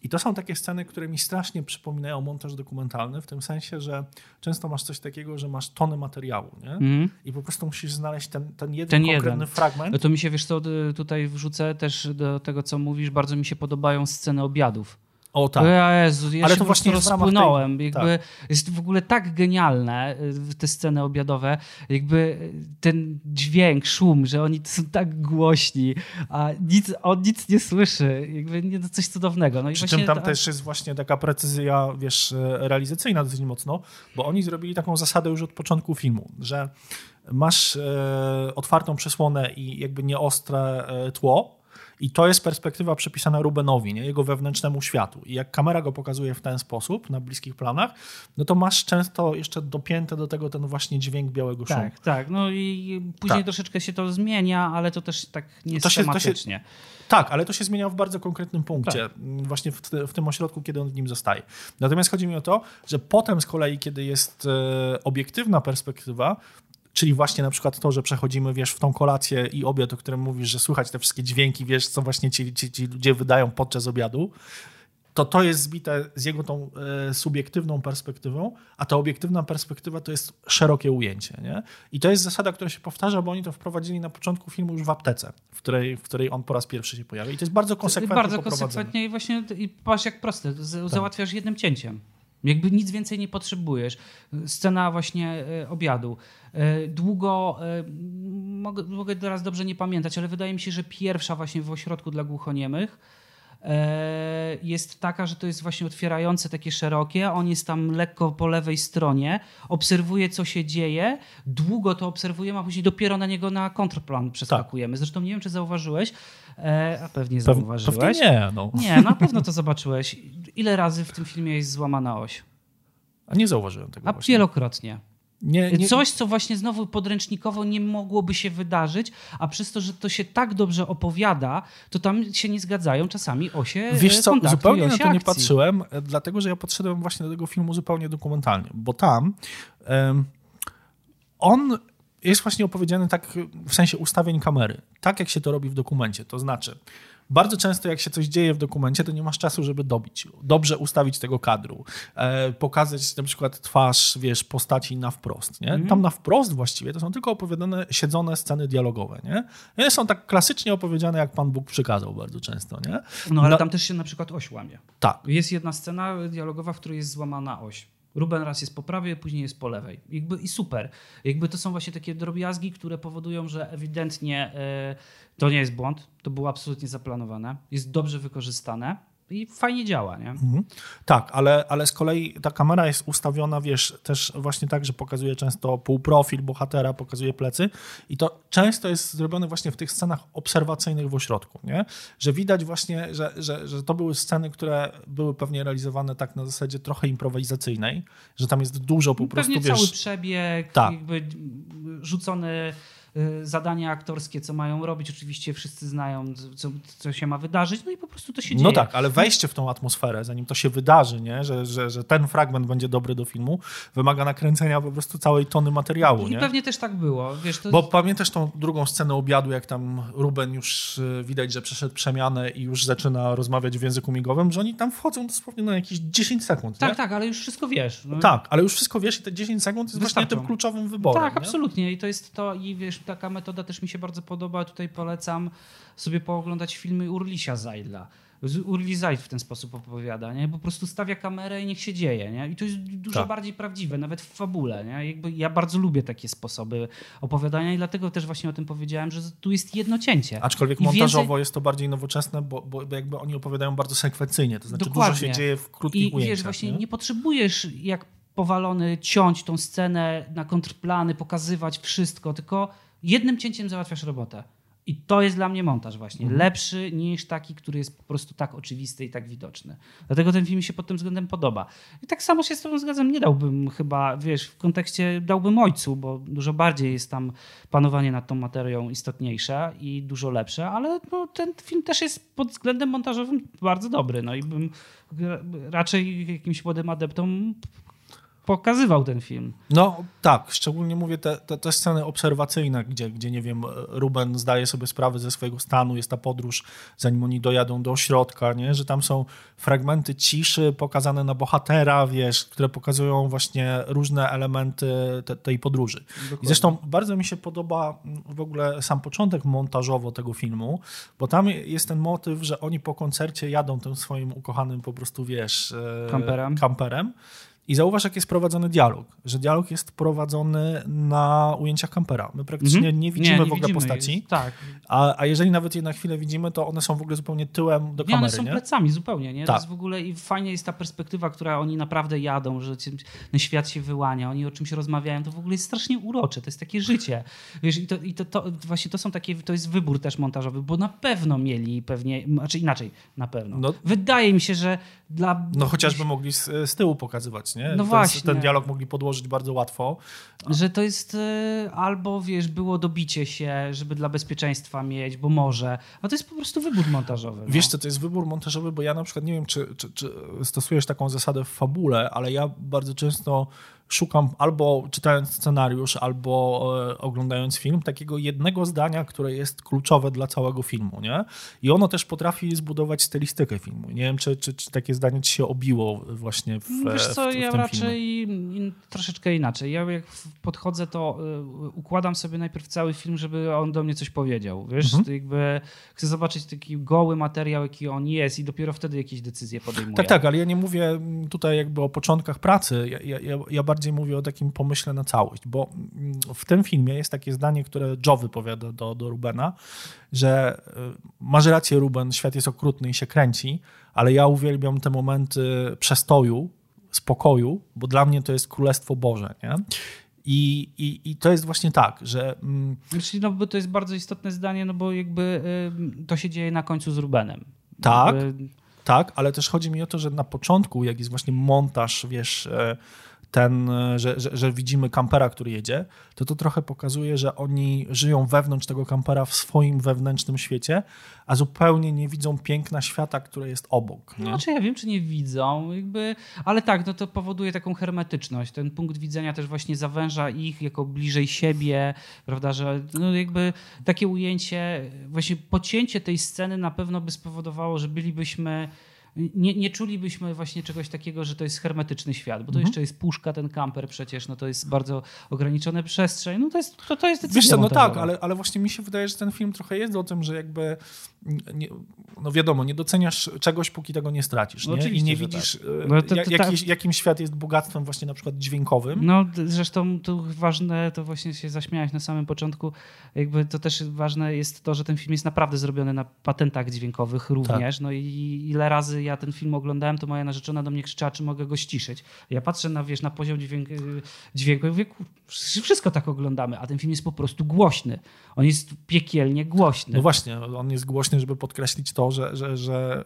I to są takie sceny, które mi strasznie przypominają montaż dokumentalny, w tym sensie, że często masz coś takiego, że masz tony materiału, nie? Mhm. I po prostu musisz znaleźć ten, ten jeden Ten konkretny jeden. fragment. No to mi się, wiesz co, tutaj wrzucę też do tego, co mówisz, bardzo mi się podobają sceny obiadów. O tak. Jezu, ja Ale to właśnie ramach tej- rozpłynąłem. Jakby tak. Jest w ogóle tak genialne y, te sceny obiadowe. Jakby ten dźwięk, szum, że oni są tak głośni, a nic, on nic nie słyszy. Jakby nie, to coś cudownego. No Przy właśnie czym tam ta- też jest właśnie taka precyzja, wiesz, e, realizacyjna dosyć mocno, bo oni zrobili taką zasadę już od początku filmu, że masz e, otwartą przesłonę i jakby nieostre e, tło i to jest perspektywa przypisana Rubenowi, nie? jego wewnętrznemu światu. I jak kamera go pokazuje w ten sposób, na bliskich planach, no to masz często jeszcze dopięte do tego ten właśnie dźwięk białego szumu. Tak, tak. No i później Tak. troszeczkę się to zmienia, ale to też tak nie To się- to się-. Tak, ale to się zmienia w bardzo konkretnym punkcie, Tak. właśnie w, w tym ośrodku, kiedy on w nim zostaje. Natomiast chodzi mi o to, że potem z kolei, kiedy jest e, obiektywna perspektywa, czyli właśnie na przykład to, że przechodzimy, wiesz, w tą kolację i obiad, o którym mówisz, że słychać te wszystkie dźwięki, wiesz, co właśnie ci, ci, ci ludzie wydają podczas obiadu, to to jest zbite z jego tą e, subiektywną perspektywą, a ta obiektywna perspektywa to jest szerokie ujęcie. Nie? I to jest zasada, która się powtarza, bo oni to wprowadzili na początku filmu już w aptece, w której, w której on po raz pierwszy się pojawia. I to jest bardzo konsekwentnie Bardzo konsekwentnie i właśnie i patrz jak proste, z, załatwiasz jednym cięciem. Jakby nic więcej nie potrzebujesz. Scena właśnie e, obiadu. E, Długo, e, mogę, teraz dobrze nie pamiętać, ale wydaje mi się, że pierwsza właśnie w ośrodku dla głuchoniemych jest taka, że to jest właśnie otwierające, takie szerokie. On jest tam lekko po lewej stronie, obserwuje, co się dzieje. Długo to obserwujemy, a później dopiero na niego na kontrplan przeskakujemy. Zresztą nie wiem, czy zauważyłeś, e, a pewnie Pew- zauważyłeś. pewnie nie, no. Nie, na pewno to zobaczyłeś. Ile razy w tym filmie jest złamana oś? A nie zauważyłem tego A właśnie. wielokrotnie. Nie, nie, Coś, co właśnie znowu podręcznikowo nie mogłoby się wydarzyć, a przez to, że to się tak dobrze opowiada, to tam się nie zgadzają czasami osie Wiesz co, zupełnie na to nie akcji. patrzyłem, e, dlatego że ja podszedłem właśnie do tego filmu zupełnie dokumentalnie, bo tam em, on jest właśnie opowiedziany tak w sensie ustawień kamery, tak jak się to robi w dokumencie. To znaczy, bardzo często jak się coś dzieje w dokumencie, to nie masz czasu, żeby dobić, dobrze ustawić tego kadru, e, pokazać na przykład twarz, wiesz, postaci na wprost, nie? Mhm. Tam na wprost właściwie to są tylko opowiadane, siedzone sceny dialogowe, nie? One są tak klasycznie opowiedziane, jak Pan Bóg przykazał bardzo często, nie? No ale tam też się na przykład oś łamie. Tak. Jest jedna scena dialogowa, w której jest złamana oś. Ruben raz jest po prawej, później jest po lewej. Jakby, I super. Jakby to są właśnie takie drobiazgi, które powodują, że ewidentnie e, to nie jest błąd. To było absolutnie zaplanowane. Jest dobrze wykorzystane i fajnie działa, nie? Mhm. Tak, ale, ale z kolei ta kamera jest ustawiona, wiesz, też właśnie tak, że pokazuje często półprofil bohatera, pokazuje plecy i to często jest zrobione właśnie w tych scenach obserwacyjnych w ośrodku, nie? Że widać właśnie, że, że, że to były sceny, które były pewnie realizowane tak na zasadzie trochę improwizacyjnej, że tam jest dużo po prostu, Pewnie wiesz... cały przebieg, Tak. jakby rzucone y, zadania aktorskie, co mają robić. Oczywiście wszyscy znają, co, co się ma wydarzyć, no i po prostu to się dzieje. No tak, ale wejście w tą atmosferę, zanim to się wydarzy, nie? Że, że, że ten fragment będzie dobry do filmu, wymaga nakręcenia po prostu całej tony materiału. I nie? pewnie też tak było. Wiesz, to Bo pamiętasz tą drugą scenę obiadu, jak tam Ruben już y, widać, że przeszedł przemianę i już zaczyna rozmawiać w języku migowym, że oni tam wchodzą dosłownie na jakieś 10 sekund. Tak, nie? tak, ale już wszystko wiesz. No. Tak, ale już wszystko wiesz i te 10 sekund jest właśnie Wystarczą. tym kluczowym wyborem. Tak, nie? absolutnie. I to jest to, i wiesz, taka metoda też mi się bardzo podoba. Tutaj polecam sobie pooglądać filmy Urlisia Zajdla. Z- Urli Zajd w ten sposób opowiada, nie? Po prostu stawia kamerę i niech się dzieje, nie? I to jest dużo Tak. bardziej prawdziwe, nawet w fabule, nie? Jakby ja bardzo lubię takie sposoby opowiadania i dlatego też właśnie o tym powiedziałem, że tu jest jedno cięcie. Aczkolwiek I montażowo więcej- jest to bardziej nowoczesne, bo, bo jakby oni opowiadają bardzo sekwencyjnie, to znaczy Dokładnie. dużo się dzieje w krótkich I ujęciach. wiesz, właśnie nie? nie? potrzebujesz jak powalony ciąć tą scenę na kontrplany, pokazywać wszystko, tylko jednym cięciem załatwiasz robotę. I to jest dla mnie montaż właśnie. Mhm. Lepszy niż taki, który jest po prostu tak oczywisty i tak widoczny. Dlatego ten film mi się pod tym względem podoba. I tak samo się z tobą zgadzam. Nie dałbym chyba, wiesz, w kontekście dałbym ojcu, bo dużo bardziej jest tam panowanie nad tą materią istotniejsze i dużo lepsze, ale no, ten film też jest pod względem montażowym bardzo dobry. No i bym raczej jakimś młodym adeptom pokazywał ten film. No tak, szczególnie mówię te, te, te sceny obserwacyjne, gdzie, gdzie nie wiem, Ruben zdaje sobie sprawę ze swojego stanu, jest ta podróż, zanim oni dojadą do ośrodka, nie? że tam są fragmenty ciszy pokazane na bohatera, wiesz, które pokazują właśnie różne elementy te, tej podróży. I zresztą bardzo mi się podoba w ogóle sam początek montażowo tego filmu, bo tam jest ten motyw, że oni po koncercie jadą tym swoim ukochanym po prostu, wiesz, e, Kamperem. kamperem i zauważ, jak jest prowadzony dialog, że dialog jest prowadzony na ujęciach kampera. My praktycznie Mhm. nie widzimy Nie, nie w ogóle widzimy postaci, ich. Tak. a, a jeżeli nawet je na chwilę widzimy, to one są w ogóle zupełnie tyłem do Nie, one kamery. są nie? plecami zupełnie, nie? To Tak. jest w ogóle i fajnie jest ta perspektywa, która oni naprawdę jadą, że ten świat się wyłania, oni o czymś rozmawiają, to w ogóle jest strasznie urocze, to jest takie życie. Wiesz, i to, i to, to właśnie to są takie, to jest wybór też montażowy, bo na pewno mieli pewnie, znaczy inaczej, na pewno. No. Wydaje mi się, że dla... No chociażby mogli z, z tyłu pokazywać, nie? No ten, właśnie. Ten dialog mogli podłożyć bardzo łatwo. Że to jest e, albo, wiesz, było dobicie się, żeby dla bezpieczeństwa mieć, bo może, a to jest po prostu wybór montażowy. no. Wiesz co, to jest wybór montażowy, bo ja na przykład nie wiem, czy, czy, czy stosujesz taką zasadę w fabule, ale ja bardzo często szukam albo czytając scenariusz, albo e, oglądając film, takiego jednego zdania, które jest kluczowe dla całego filmu, nie? I ono też potrafi zbudować stylistykę filmu. Nie wiem, czy, czy, czy takie zdanie ci się obiło właśnie w, Wiesz co, w, w ja raczej in, troszeczkę inaczej. Ja jak podchodzę, to y, układam sobie najpierw cały film, żeby on do mnie coś powiedział. Wiesz, Mhm. jakby chcę zobaczyć taki goły materiał, jaki on jest i dopiero wtedy jakieś decyzje podejmuję. Tak, tak, ale ja nie mówię tutaj jakby o początkach pracy. Ja, ja, ja- ja bardziej mówię o takim pomyśle na całość, bo mm, w tym filmie jest takie zdanie, które Joe wypowiada do, do Rubena, że y, masz rację, Ruben, świat jest okrutny i się kręci, ale ja uwielbiam te momenty przestoju, spokoju, bo dla mnie to jest Królestwo Boże, nie? I, i, I to jest właśnie tak, że mm, Znaczy, no, bo to jest bardzo istotne zdanie, no bo jakby y, to się dzieje na końcu z Rubenem. Tak, Jakby- tak, ale też chodzi mi o to, że na początku, jak jest właśnie montaż, wiesz, e, ten, e, że, że, że, widzimy kampera, który jedzie, to to trochę pokazuje, że oni żyją wewnątrz tego kampera w swoim wewnętrznym świecie, a zupełnie nie widzą piękna świata, które jest obok. Nie? Znaczy ja wiem, czy nie widzą, jakby, ale tak, no to powoduje taką hermetyczność. Ten punkt widzenia też właśnie zawęża ich jako bliżej siebie, prawda, że no jakby takie ujęcie, właśnie pocięcie tej sceny na pewno by spowodowało, że bylibyśmy nie, nie czulibyśmy właśnie czegoś takiego, że to jest hermetyczny świat, bo to mhm. jeszcze jest puszka, ten kamper przecież, no to jest bardzo ograniczone przestrzeń, no to jest, to, to jest decyzja Wiesz co, no tak, ale, ale właśnie mi się wydaje, że ten film trochę jest o tym, że jakby nie, no wiadomo, nie doceniasz czegoś, póki tego nie stracisz, no nie? I nie widzisz, tak. E, no to, to, jakiś, tak. jakim świat jest bogactwem właśnie na przykład dźwiękowym. No zresztą tu ważne, to właśnie się zaśmiałeś na samym początku, jakby to też ważne jest to, że ten film jest naprawdę zrobiony na patentach dźwiękowych również, tak. no i ile razy ja ten film oglądałem, to moja narzeczona do mnie krzyczała, czy mogę go ściszyć. Ja patrzę na, wiesz, na poziom dźwięk, y, dźwięku i mówię, wszystko tak oglądamy, a ten film jest po prostu głośny. On jest piekielnie głośny. No właśnie, on jest głośny, żeby podkreślić to, że, że, że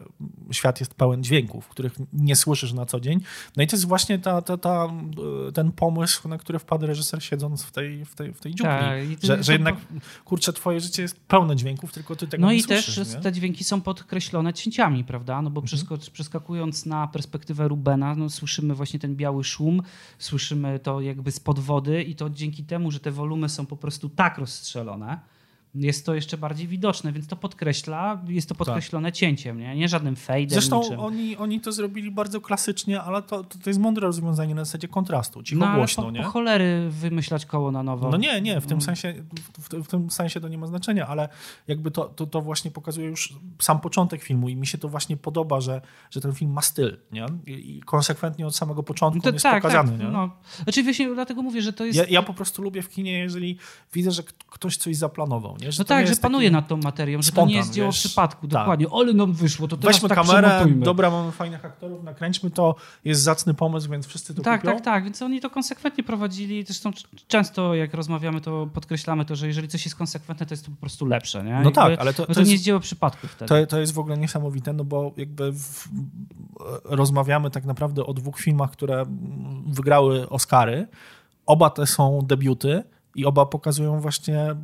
świat jest pełen dźwięków, których nie słyszysz na co dzień. No i to jest właśnie ta, ta, ta, ten pomysł, na który wpadł reżyser siedząc w tej, w tej, w tej dżungli. Tak, że, że jednak, kurczę, twoje życie jest pełne dźwięków, tylko ty tego no nie słyszysz. No i też nie? te dźwięki są podkreślone cięciami, prawda? No bo mhm. przeskakując na perspektywę Rubena, no słyszymy właśnie ten biały szum, słyszymy to jakby spod wody i to dzięki temu, że te wolumy są po prostu tak rozstrzelone, jest to jeszcze bardziej widoczne, więc to podkreśla, jest to podkreślone tak. cięciem, nie? nie żadnym fade'em. Zresztą oni, oni to zrobili bardzo klasycznie, ale to, to, to jest mądre rozwiązanie na zasadzie kontrastu, cicho no, głośno. Po, nie? po cholery wymyślać koło na nowo. No nie, nie, w tym, mm. sensie, w, w, tym sensie to nie ma znaczenia, ale jakby to, to, to właśnie pokazuje już sam początek filmu i mi się to właśnie podoba, że, że ten film ma styl nie? I konsekwentnie od samego początku to, jest tak, pokazany. Tak, nie? No. Znaczy właśnie dlatego mówię, że to jest... Ja, ja po prostu lubię w kinie, jeżeli widzę, że ktoś coś zaplanował. Nie? Że no tak, że panuje nad tą materią, że to nie jest dzieło przypadku. Tak. Dokładnie, ale nam wyszło, to teraz Weźmy tak kamerę, dobra, mamy fajnych aktorów, nakręćmy to, jest zacny pomysł, więc wszyscy to tak, kupią. Tak, tak, więc oni to konsekwentnie prowadzili. Zresztą często jak rozmawiamy, to podkreślamy to, że jeżeli coś jest konsekwentne, to jest to po prostu lepsze. Nie? No jakby, tak, ale to, to, to jest, nie jest dzieło przypadku wtedy. To, to jest w ogóle niesamowite, no bo jakby w, rozmawiamy tak naprawdę o dwóch filmach, które wygrały Oscary. Oba te są debiuty i oba pokazują właśnie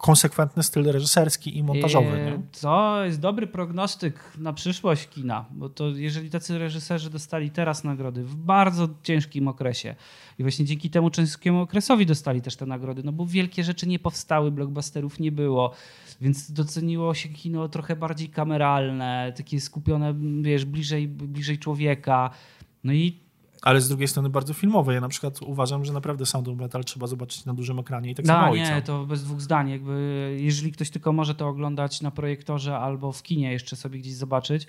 konsekwentny styl reżyserski i montażowy. Nie? To jest dobry prognostyk na przyszłość kina, bo to jeżeli tacy reżyserzy dostali teraz nagrody w bardzo ciężkim okresie i właśnie dzięki temu ciężkiemu okresowi dostali też te nagrody, no bo wielkie rzeczy nie powstały, blockbusterów nie było, więc doceniło się kino trochę bardziej kameralne, takie skupione, wiesz, bliżej, bliżej człowieka. No i ale z drugiej strony bardzo filmowe. Ja na przykład uważam, że naprawdę Sound of Metal trzeba zobaczyć na dużym ekranie i tak no, samo nie, ojca. to bez dwóch zdań. Jakby, jeżeli ktoś tylko może to oglądać na projektorze albo w kinie jeszcze sobie gdzieś zobaczyć,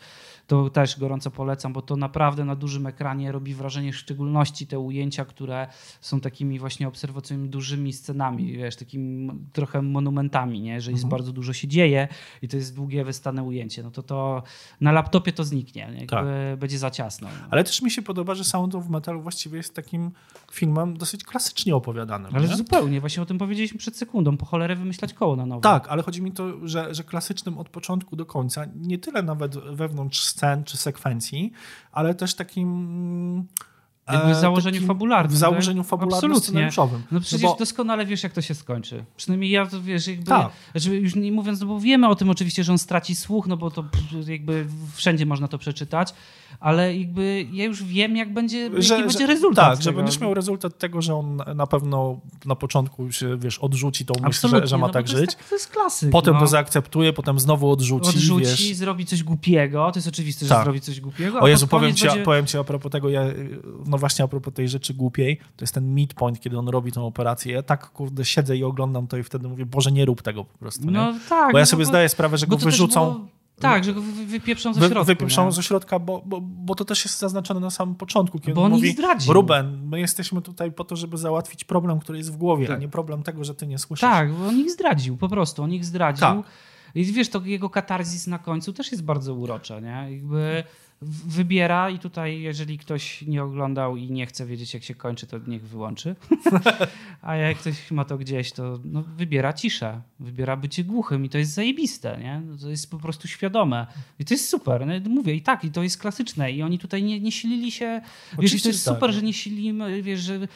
to też gorąco polecam, bo to naprawdę na dużym ekranie robi wrażenie, w szczególności te ujęcia, które są takimi właśnie obserwacyjnymi dużymi scenami, wiesz, takimi trochę monumentami, nie? że jest mhm. bardzo dużo się dzieje i to jest długie, wystane ujęcie. No to to na laptopie to zniknie, nie? Tak. będzie za ciasno. Ale też mi się podoba, że Sound of Metal właściwie jest takim filmem dosyć klasycznie opowiadanym. Ale nie? zupełnie, właśnie o tym powiedzieliśmy przed sekundą, po cholerę wymyślać koło na nowo. Tak, ale chodzi mi to, że, że klasycznym od początku do końca, nie tyle nawet wewnątrz scen czy sekwencji, ale też takim jakby w założeniu fabularnym. W założeniu fabularnym scenariuszowym. No przecież no bo... doskonale wiesz, jak to się skończy. Przynajmniej ja to wiesz, jakby, tak. znaczy już nie mówiąc, no bo wiemy o tym oczywiście, że on straci słuch, no bo to jakby wszędzie można to przeczytać, ale jakby ja już wiem, jak będzie, że, jaki będzie rezultat. Tak, że będziesz miał rezultat tego, że on na pewno na początku się, wiesz, odrzuci tą myśl, że, że ma no tak to żyć. Tak, to jest klasyk. Potem no. to zaakceptuje, potem znowu odrzuci. Odrzuci, wiesz. zrobi coś głupiego, to jest oczywiste, że tak. zrobi coś głupiego. O Jezu, powiem ci, będzie... powiem ci a propos tego, ja, no właśnie a propos tej rzeczy głupiej, to jest ten midpoint, kiedy on robi tą operację. Ja tak, kurde, siedzę i oglądam to i wtedy mówię, Boże, nie rób tego po prostu. Nie? No tak. Bo ja no sobie bo, zdaję sprawę, że go wyrzucą tak, że go wypieprzą ze środka. Wypieprzą nie? ze środka, bo, bo, bo to też jest zaznaczone na samym początku, kiedy bo on mówi, zdradził. Ruben, my jesteśmy tutaj po to, żeby załatwić problem, który jest w głowie, tak. a nie problem tego, że ty nie słyszysz. Tak, bo on ich zdradził, po prostu, on ich zdradził. Tak. I wiesz, to jego katarzis na końcu też jest bardzo urocza, nie? Jakby wybiera i tutaj, jeżeli ktoś nie oglądał i nie chce wiedzieć, jak się kończy, to niech wyłączy. A jak ktoś ma to gdzieś, to no, wybiera ciszę, wybiera bycie głuchym i to jest zajebiste, nie? To jest po prostu świadome. I to jest super. No, mówię, i tak, i to jest klasyczne. I oni tutaj nie, nie silili się. Wiesz, to jest że tak. super, że nie silimy, wiesz, że...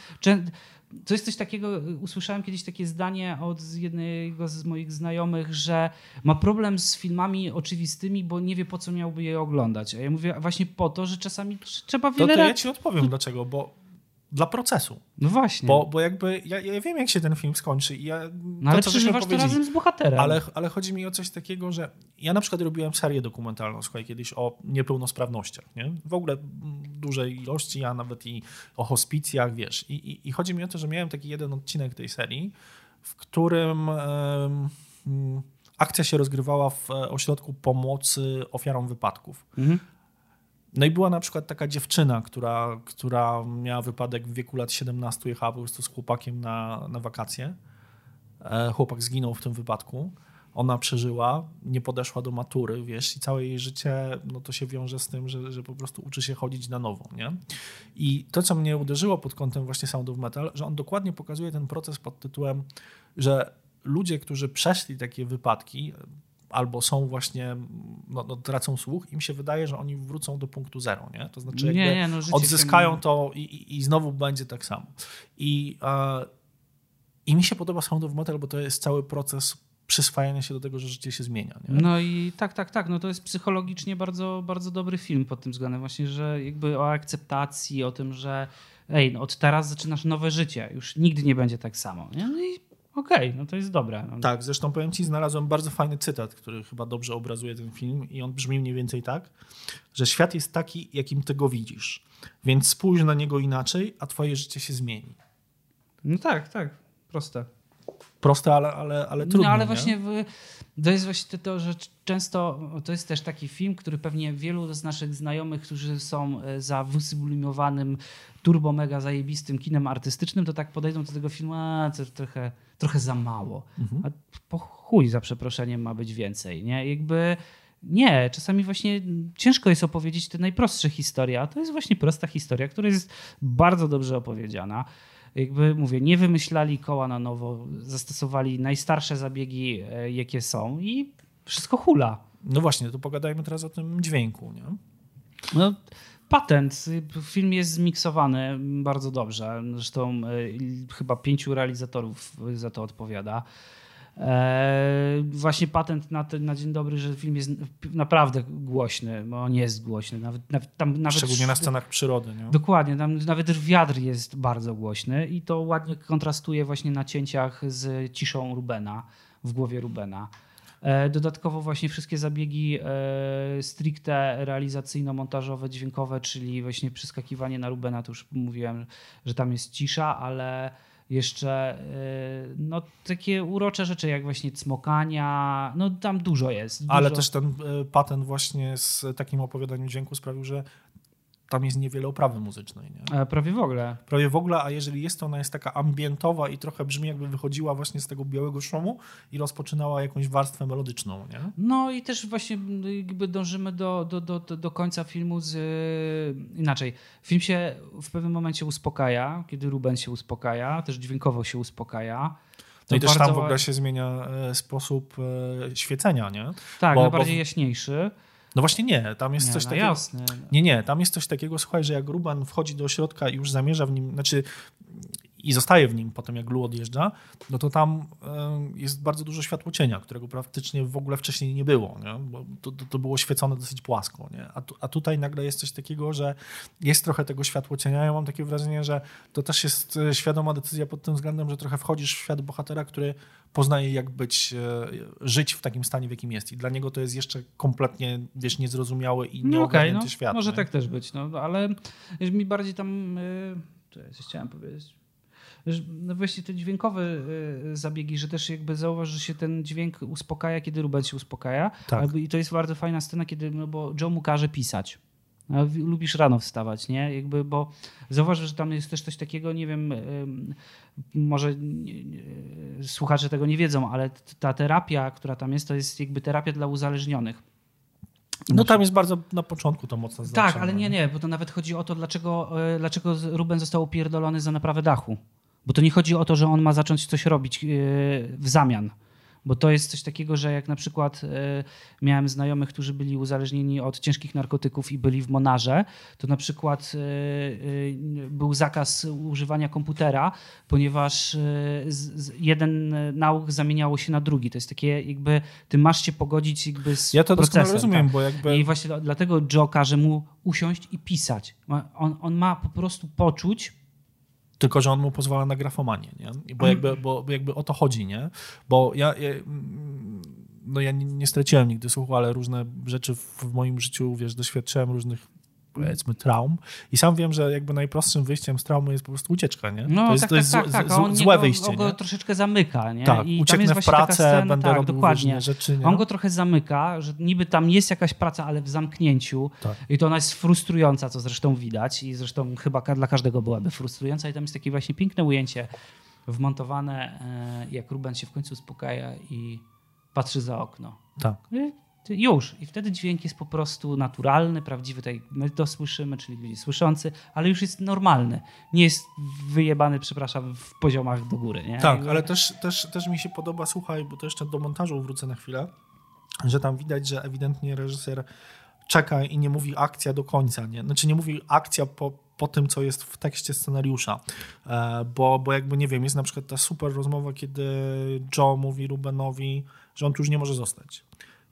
to jest coś takiego, usłyszałem kiedyś takie zdanie od jednego z moich znajomych, że ma problem z filmami oczywistymi, bo nie wie po co miałby je oglądać. A ja mówię właśnie po to, że czasami trzeba To, wiele to ja lat- ci odpowiem dlaczego, bo dla procesu. No właśnie. Bo, bo jakby ja, ja wiem, jak się ten film skończy. I ja, No ale to, przeżywasz to razem z bohaterem. Ale, ale chodzi mi o coś takiego, że ja na przykład robiłem serię dokumentalną, słuchaj, kiedyś o niepełnosprawnościach, nie? W ogóle dużej ilości, a nawet i o hospicjach, wiesz. I, i, I chodzi mi o to, że miałem taki jeden odcinek tej serii, w którym mm, akcja się rozgrywała w e, ośrodku pomocy ofiarom wypadków. Mhm. No i była na przykład taka dziewczyna, która, która miała wypadek w wieku lat 17, jechała po prostu z chłopakiem na, na wakacje. E, Chłopak zginął w tym wypadku. Ona przeżyła, nie podeszła do matury, wiesz, i całe jej życie no to się wiąże z tym, że, że po prostu uczy się chodzić na nowo, nie? I to, co mnie uderzyło pod kątem właśnie Sound of Metal, że on dokładnie pokazuje ten proces pod tytułem, że ludzie, którzy przeszli takie wypadki, albo są właśnie, no, no, tracą słuch, im się wydaje, że oni wrócą do punktu zero, nie? To znaczy jakby Nie, nie, no, odzyskają się- to i, i, i znowu będzie tak samo. I, e, I mi się podoba Sound of Metal, bo to jest cały proces przyswajania się do tego, że życie się zmienia. Nie? No i tak, tak, tak. No to jest psychologicznie bardzo, bardzo dobry film pod tym względem. Właśnie, że jakby o akceptacji, o tym, że ej, no od teraz zaczynasz nowe życie. Już nigdy nie będzie tak samo. Nie? No i okej, no to jest dobre. No. Tak, zresztą powiem ci, znalazłem bardzo fajny cytat, który chyba dobrze obrazuje ten film i on brzmi mniej więcej tak, że świat jest taki, jakim ty go widzisz, więc spójrz na niego inaczej, a twoje życie się zmieni. No tak, tak. Proste. Proste, ale, ale, ale trudne. No ale nie? właśnie w, to jest właśnie to, że często to jest też taki film, który pewnie wielu z naszych znajomych, którzy są e, za wysublimowanym, turbo mega zajebistym kinem artystycznym, to tak podejdą do tego filmu, a to trochę, trochę za mało. Mhm. A po chuj za przeproszeniem ma być więcej, nie? Jakby nie, czasami właśnie ciężko jest opowiedzieć te najprostsze historie, a to jest właśnie prosta historia, która jest bardzo dobrze opowiedziana. Jakby mówię, nie wymyślali koła na nowo, zastosowali najstarsze zabiegi, e, jakie są i wszystko hula. No właśnie, to pogadajmy teraz o tym dźwięku, nie? No, patent. Film jest zmiksowany bardzo dobrze. Zresztą e, chyba pięciu realizatorów za to odpowiada. E, właśnie patent na, ten, na dzień dobry, że film jest naprawdę głośny, bo on jest głośny. Nawet, nawet, tam, nawet Szczególnie na scenach przyrody, nie? Dokładnie, tam nawet wiatr jest bardzo głośny i to ładnie kontrastuje właśnie na cięciach z ciszą Rubena, w głowie Rubena. E, Dodatkowo właśnie wszystkie zabiegi e, stricte realizacyjno-montażowe, dźwiękowe, czyli właśnie przeskakiwanie na Rubena, to już mówiłem, że tam jest cisza, ale jeszcze e, no, takie urocze rzeczy jak właśnie cmokania, no tam dużo jest. Dużo. Ale też ten e, patent właśnie z takim opowiadaniem dźwięku sprawił, że tam jest niewiele oprawy muzycznej. Nie? E, Prawie w ogóle. Prawie w ogóle, a jeżeli jest to, ona jest taka ambientowa i trochę brzmi jakby wychodziła właśnie z tego białego szumu i rozpoczynała jakąś warstwę melodyczną. Nie? No i też właśnie jakby dążymy do, do, do, do- końca filmu z... Inaczej, film się w pewnym momencie uspokaja, kiedy Ruben się uspokaja, też dźwiękowo się uspokaja. No i też tam w ogóle się zmienia e, sposób e, świecenia, nie? Tak, Bo- na bo jaśniejszy. No właśnie nie, tam jest Nie, coś no takiego. jasne. Nie, nie, tam jest coś takiego, słuchaj, że jak Ruben wchodzi do środka i już zamierza w nim, znaczy i zostaje w nim potem, jak Lu odjeżdża, no to tam jest bardzo dużo światło cienia, którego praktycznie w ogóle wcześniej nie było, nie? bo to, to, było świecone dosyć płasko. Nie? A, tu, a tutaj nagle jest coś takiego, że jest trochę tego światło cienia. Ja mam takie wrażenie, że to też jest e, świadoma decyzja pod tym względem, że trochę wchodzisz w świat bohatera, który poznaje, jak być, e, żyć w takim stanie, w jakim jest. I dla niego to jest jeszcze kompletnie, wiesz, niezrozumiały i No nieogarnięty no, świat. może nie? tak też być, no, ale mi bardziej tam... y, coś chciałem powiedzieć? No właśnie te dźwiękowe y, zabiegi, że też jakby zauważ, że się ten dźwięk uspokaja, kiedy Ruben się uspokaja. Tak. I to jest bardzo fajna scena, kiedy, no bo Joe mu każe pisać. Lubisz rano wstawać, nie? Jakby, bo zauważ, że tam jest też coś takiego, nie wiem, może słuchacze tego nie wiedzą, ale ta terapia, która tam jest, to jest jakby terapia dla uzależnionych. No tam jest bardzo na początku to mocno zaznaczone. Tak, ale nie, nie, bo to nawet chodzi o to, dlaczego, e, dlaczego Ruben został upierdolony za naprawę dachu. Bo to nie chodzi o to, że on ma zacząć coś robić e, w zamian. Bo to jest coś takiego, że jak na przykład e, miałem znajomych, którzy byli uzależnieni od ciężkich narkotyków i byli w Monarze, to na przykład e, był zakaz używania komputera, ponieważ jeden nauk zamieniało się na drugi. To jest takie jakby, ty masz się pogodzić jakby z Ja to doskonale procesem. rozumiem, tak. bo jakby- I właśnie dla- dlatego Joe każe mu usiąść i pisać. On, on ma po prostu poczuć, Tylko, że on mu pozwala na grafomanię, nie? Bo jakby, bo jakby o to chodzi, nie? Bo ja, ja no ja nie, nie straciłem nigdy słuchu, ale różne rzeczy w, w moim życiu, wiesz, doświadczyłem różnych powiedzmy traum i sam wiem, że jakby najprostszym wyjściem z traumy jest po prostu ucieczka, nie? No to jest, tak, to jest tak, tak, tak. zł- a on złe wyjście, On go nie? troszeczkę zamyka, nie? Tak, I ucieknę w pracę, scena, będę tak, robił dokładnie. rzeczy, nie? On go trochę zamyka, że niby tam jest jakaś praca, ale w zamknięciu Tak. i to ona jest frustrująca, co zresztą widać i zresztą chyba dla każdego byłaby frustrująca i tam jest takie właśnie piękne ujęcie wmontowane, e, jak Ruben się w końcu uspokaja i patrzy za okno. Tak. I Już. I wtedy dźwięk jest po prostu naturalny, prawdziwy. Tak jak my to słyszymy, czyli ludzie słyszący, ale już jest normalny. Nie jest wyjebany, przepraszam, w poziomach do góry. Nie? Tak, ale też, też, też mi się podoba, słuchaj, bo to jeszcze do montażu wrócę na chwilę, że tam widać, że ewidentnie reżyser czeka i nie mówi akcja do końca, nie? Znaczy nie mówi akcja po, po tym, co jest w tekście scenariusza, e, bo, bo jakby, nie wiem, jest na przykład ta super rozmowa, kiedy Joe mówi Rubenowi, że on tu już nie może zostać.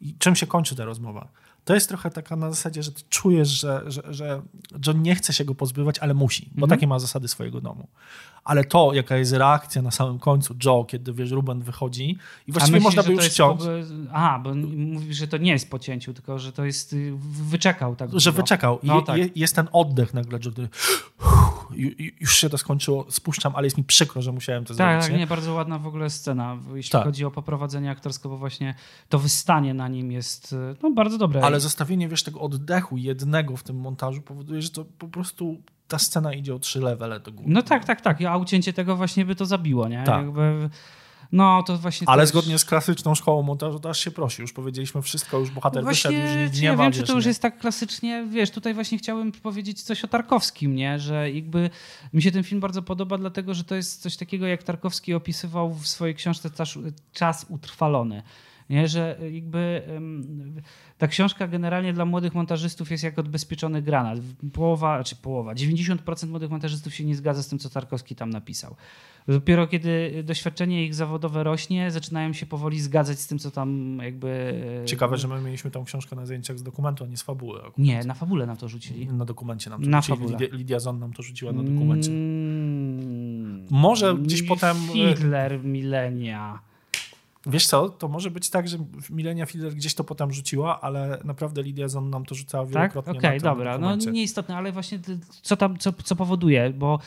I czym się kończy ta rozmowa? To jest trochę taka na zasadzie, że ty czujesz, że, że, że John nie chce się go pozbywać, ale musi, bo Mhm. takie ma zasady swojego domu. Ale to, jaka jest reakcja na samym końcu Joe, kiedy wiesz, Ruben wychodzi i właściwie myślisz, można by już ściąć, ogóle- Aha, bo mówisz, że to nie jest po cięciu, tylko że to jest. y, Wyczekał tak. że wyczekał. I No je, tak. je, jest ten oddech nagle, że który ju- ju- już się to skończyło, spuszczam, ale jest mi przykro, że musiałem to Tak, zrobić. tak, nie? nie, bardzo ładna w ogóle scena, jeśli Tak. chodzi o poprowadzenie aktorsko, bo właśnie to wystanie na nim jest y, no, bardzo dobre. Ale zostawienie, wiesz, tego oddechu jednego w tym montażu powoduje, że to po prostu ta scena idzie o trzy levele do góry. No tak, tak, tak. A ucięcie tego właśnie by to zabiło, nie? Tak. Jakby, no to właśnie. Ale też... zgodnie z klasyczną szkołą montażu to aż się prosi. Już powiedzieliśmy wszystko, już bohater wyszedł, już nic nie ja ma. wiem, czy to już nie. jest tak klasycznie, wiesz, tutaj właśnie chciałem powiedzieć coś o Tarkowskim, nie? Że jakby mi się ten film bardzo podoba, dlatego że to jest coś takiego, jak Tarkowski opisywał w swojej książce czas utrwalony. Nie, że jakby ta książka generalnie dla młodych montażystów jest jak odbezpieczony granat. Połowa, czy połowa, 90% młodych montażystów się nie zgadza z tym, co Tarkowski tam napisał. Dopiero kiedy doświadczenie ich zawodowe rośnie, zaczynają się powoli zgadzać z tym, co tam jakby... Ciekawe, że my mieliśmy tą książkę na zajęciach z dokumentu, a nie z fabuły. akurat. Nie, na fabule nam to rzucili. Na dokumencie nam to Na rzucili. fabule. Lidia, Lidia Zon nam to rzuciła na dokumencie. Mm, Może gdzieś potem... e, Hitler, milenia. Wiesz co, to może być tak, że Milenia Fiedler gdzieś to potem rzuciła, ale naprawdę Lidia Zon nam to rzucała Tak? wielokrotnie. Okej, na tym dobra. No dokumencie. nieistotne, ale właśnie co tam, co, co powoduje, bo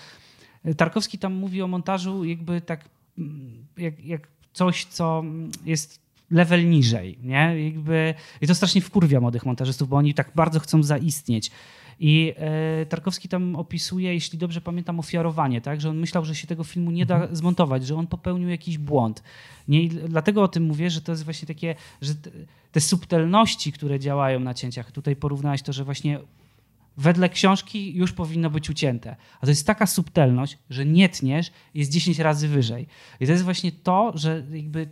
Tarkowski tam mówi o montażu jakby tak mm, jak, jak coś, co jest level niżej, nie? Jakby, I to strasznie wkurwia młodych montażystów, bo oni tak bardzo chcą zaistnieć. I e, Tarkowski tam opisuje, jeśli dobrze pamiętam, ofiarowanie, tak? że on myślał, że się tego filmu nie da zmontować, że on popełnił jakiś błąd. Nie? I dlatego o tym mówię, że to jest właśnie takie, że te, te subtelności, które działają na cięciach, tutaj porównałeś to, że właśnie wedle książki już powinno być ucięte. A to jest taka subtelność, że nie tniesz, jest 10 razy wyżej. I to jest właśnie to, że jakby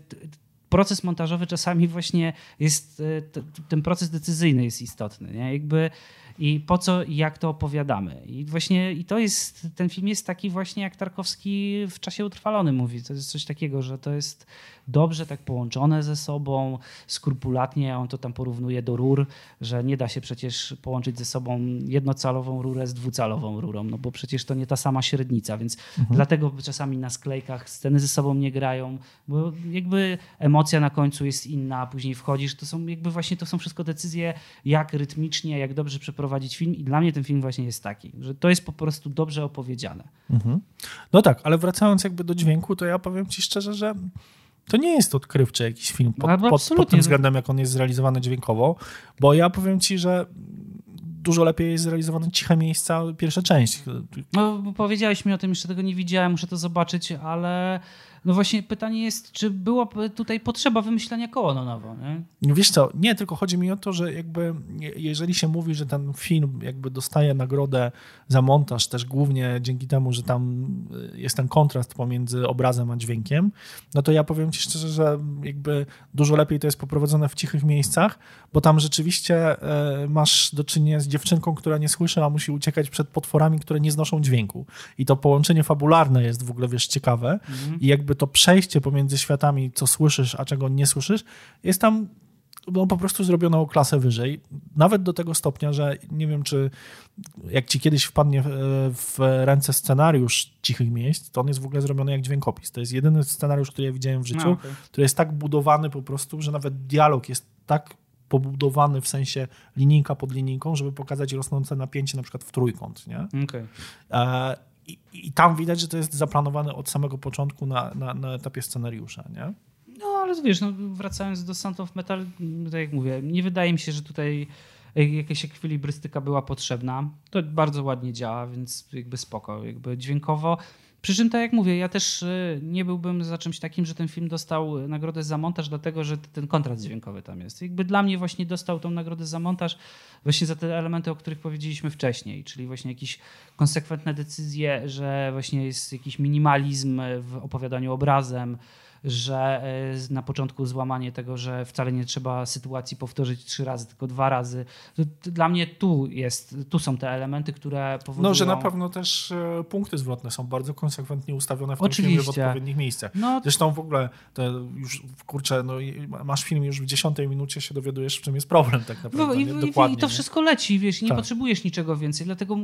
proces montażowy czasami właśnie jest, e, ten proces decyzyjny jest istotny. Nie? Jakby i po co i jak to opowiadamy. I właśnie i to jest, ten film jest taki właśnie jak Tarkowski w czasie utrwalonym mówi. To jest coś takiego, że to jest dobrze tak połączone ze sobą, skrupulatnie, on to tam porównuje do rur, że nie da się przecież połączyć ze sobą jednocalową rurę z dwucalową rurą, no bo przecież to nie ta sama średnica, więc dlatego czasami na sklejkach sceny ze sobą nie grają, bo jakby emocja na końcu jest inna, a później wchodzisz, to są jakby właśnie to są wszystko decyzje, jak rytmicznie, jak dobrze przeprowadzić film i dla mnie ten film właśnie jest taki, że to jest po prostu dobrze opowiedziane. Mhm. No tak, ale wracając jakby do dźwięku, to ja powiem ci szczerze, że to nie jest odkrywczy jakiś film pod, Albo pod, pod tym względem, jak on jest zrealizowany dźwiękowo, bo ja powiem ci, że dużo lepiej jest zrealizowany Ciche Miejsca, pierwsza część. No, powiedziałeś mi o tym, jeszcze tego nie widziałem, muszę to zobaczyć, ale No właśnie pytanie jest, czy było tutaj potrzeba wymyślenia koła na nowo, nie? Wiesz co, nie, tylko chodzi mi o to, że jakby jeżeli się mówi, że ten film jakby dostaje nagrodę za montaż też głównie dzięki temu, że tam jest ten kontrast pomiędzy obrazem a dźwiękiem, no to ja powiem ci szczerze, że jakby dużo lepiej to jest poprowadzone w cichych miejscach, bo tam rzeczywiście e, masz do czynienia z dziewczynką, która nie słyszy, a musi uciekać przed potworami, które nie znoszą dźwięku. I to połączenie fabularne jest w ogóle, wiesz, ciekawe mhm. i jakby to przejście pomiędzy światami, co słyszysz, a czego nie słyszysz, jest tam no, po prostu zrobiono o klasę wyżej. Nawet do tego stopnia, że nie wiem, czy jak ci kiedyś wpadnie w ręce scenariusz Cichych Miejsc, to on jest w ogóle zrobiony jak dźwiękopis. To jest jedyny scenariusz, który ja widziałem w życiu, no, okay. który jest tak budowany po prostu, że nawet dialog jest tak pobudowany w sensie linijka pod linijką, żeby pokazać rosnące napięcie na przykład w trójkąt. Nie? Okay. E, i, tam widać, że to jest zaplanowane od samego początku na, na, na etapie scenariusza. Nie? No ale wiesz, no, wracając do Sound of Metal, tak jak mówię, nie wydaje mi się, że tutaj jakaś ekwilibrystyka była potrzebna. To bardzo ładnie działa, więc jakby spoko. Jakby dźwiękowo przy czym, tak jak mówię, ja też y, nie byłbym za czymś takim, że ten film dostał nagrodę za montaż, dlatego że ten kontrast dźwiękowy tam jest. Jakby dla mnie właśnie dostał tą nagrodę za montaż właśnie za te elementy, o których powiedzieliśmy wcześniej, czyli właśnie jakieś konsekwentne decyzje, że właśnie jest jakiś minimalizm w opowiadaniu obrazem, że e, na początku złamanie tego, że wcale nie trzeba sytuacji powtórzyć trzy razy, tylko dwa razy. Dla mnie tu jest, tu są te elementy, które powodują... No, że na pewno też e, punkty zwrotne są bardzo konsekwentnie ustawione w tym Oczywiście. filmie w odpowiednich miejscach. No, Zresztą w ogóle już, kurczę, no, masz film już w dziesiątej minucie się dowiadujesz, w czym jest problem tak naprawdę. No, i, Dokładnie, i to wszystko leci, wiesz, nie tak. potrzebujesz niczego więcej, dlatego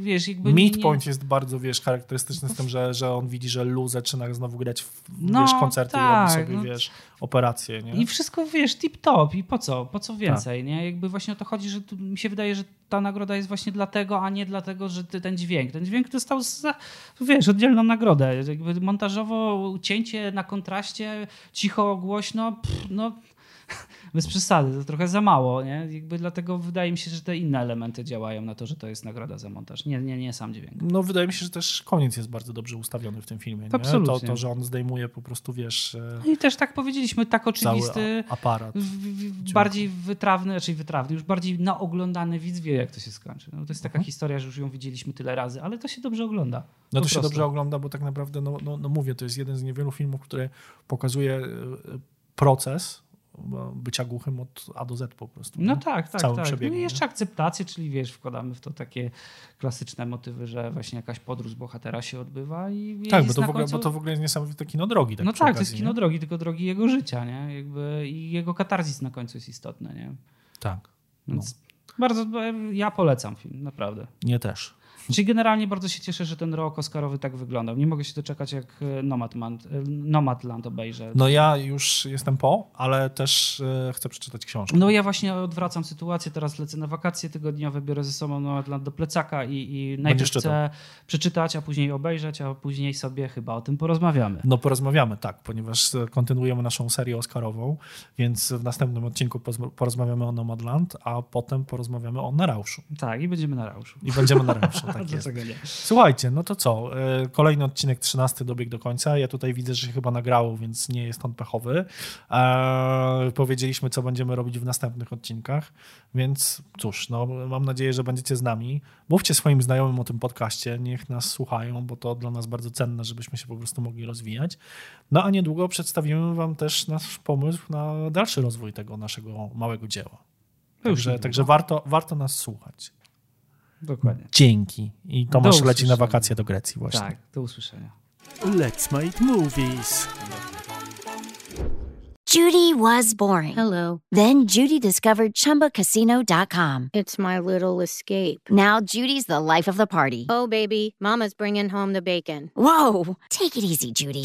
wiesz, jakby... Midpoint nie... jest bardzo, wiesz, charakterystyczny z tym, że, że on widzi, że Lu zaczyna znowu grać w, no, wiesz, koncert koncerty tak, i robi sobie, no, wiesz, operacje. Nie? I wszystko, wiesz, tip-top i po co? Po co więcej, tak. nie? Jakby właśnie o to chodzi, że mi się wydaje, że ta nagroda jest właśnie dlatego, a nie dlatego, że ten dźwięk. Ten dźwięk dostał, za, wiesz, oddzielną nagrodę. Jakby montażowo cięcie na kontraście, cicho, głośno, pff, no bez przesady, to trochę za mało, nie? Jakby dlatego wydaje mi się, że te inne elementy działają na to, że to jest nagroda za montaż, nie, nie, nie sam dźwięk. No wydaje mi się, że też koniec jest bardzo dobrze ustawiony w tym filmie. Absolutnie. To, to, że on zdejmuje po prostu, wiesz... E, no I też tak powiedzieliśmy, tak oczywisty, aparat. W, bardziej wytrawny, raczej znaczy wytrawny, już bardziej naoglądany widz wie, jak to się skończy. No, to jest taka mhm. historia, że już ją widzieliśmy tyle razy, ale to się dobrze ogląda. No to się dobrze ogląda, bo tak naprawdę, no, no, no mówię, to jest jeden z niewielu filmów, który pokazuje e, proces bycia głuchym od A do Z po prostu. No tak, tak, tak. Przebiegu, no i jeszcze akceptację, czyli wiesz, wkładamy w to takie klasyczne motywy, że właśnie jakaś podróż bohatera się odbywa i Tak, bo to, w ogóle, końcu... bo to w ogóle jest niesamowite kino drogi. Tak no tak, okazji, to jest kino nie? drogi, tylko drogi jego życia, nie? Jakby I jego katarzis na końcu jest istotny, nie? Tak. Więc no. bardzo, ja polecam film, naprawdę. Nie też. Czyli generalnie bardzo się cieszę, że ten rok Oscarowy tak wyglądał. Nie mogę się doczekać, jak e, Nomadland, e, Nomadland obejrzę. No ja już jestem po, ale też e, chcę przeczytać książkę. No ja właśnie odwracam sytuację, teraz lecę na wakacje tygodniowe, biorę ze sobą Nomadland do plecaka i, i najpierw chcę przeczytać, a później obejrzeć, a później sobie chyba o tym porozmawiamy. No porozmawiamy, tak, ponieważ kontynuujemy naszą serię Oscarową, więc w następnym odcinku porozmawiamy o Nomadland, a potem porozmawiamy o Narauszu. Tak, i będziemy na Rauszu. I będziemy na Rauszu. tak jest. Słuchajcie, no to co? E, kolejny odcinek 13 dobiegł do końca. Ja tutaj widzę, że się chyba nagrało, więc nie jest on pechowy. Eee, powiedzieliśmy, co będziemy robić w następnych odcinkach, więc cóż, no, mam nadzieję, że będziecie z nami. Mówcie swoim znajomym o tym podcaście, niech nas słuchają, bo to dla nas bardzo cenne, żebyśmy się po prostu mogli rozwijać. No a niedługo przedstawimy Wam też nasz pomysł na dalszy rozwój tego naszego małego dzieła. Także, także warto, warto nas słuchać. Dokładnie. Dzięki. I Tomasz leci na wakacje do Grecji właśnie. Tak, do usłyszenia. Let's make movies. Judy was boring. Hello. Then Judy discovered ChumbaCasino.com. It's my little escape. Now Judy's the life of the party. Oh, baby, mama's bringing home the bacon. Whoa, take it easy, Judy.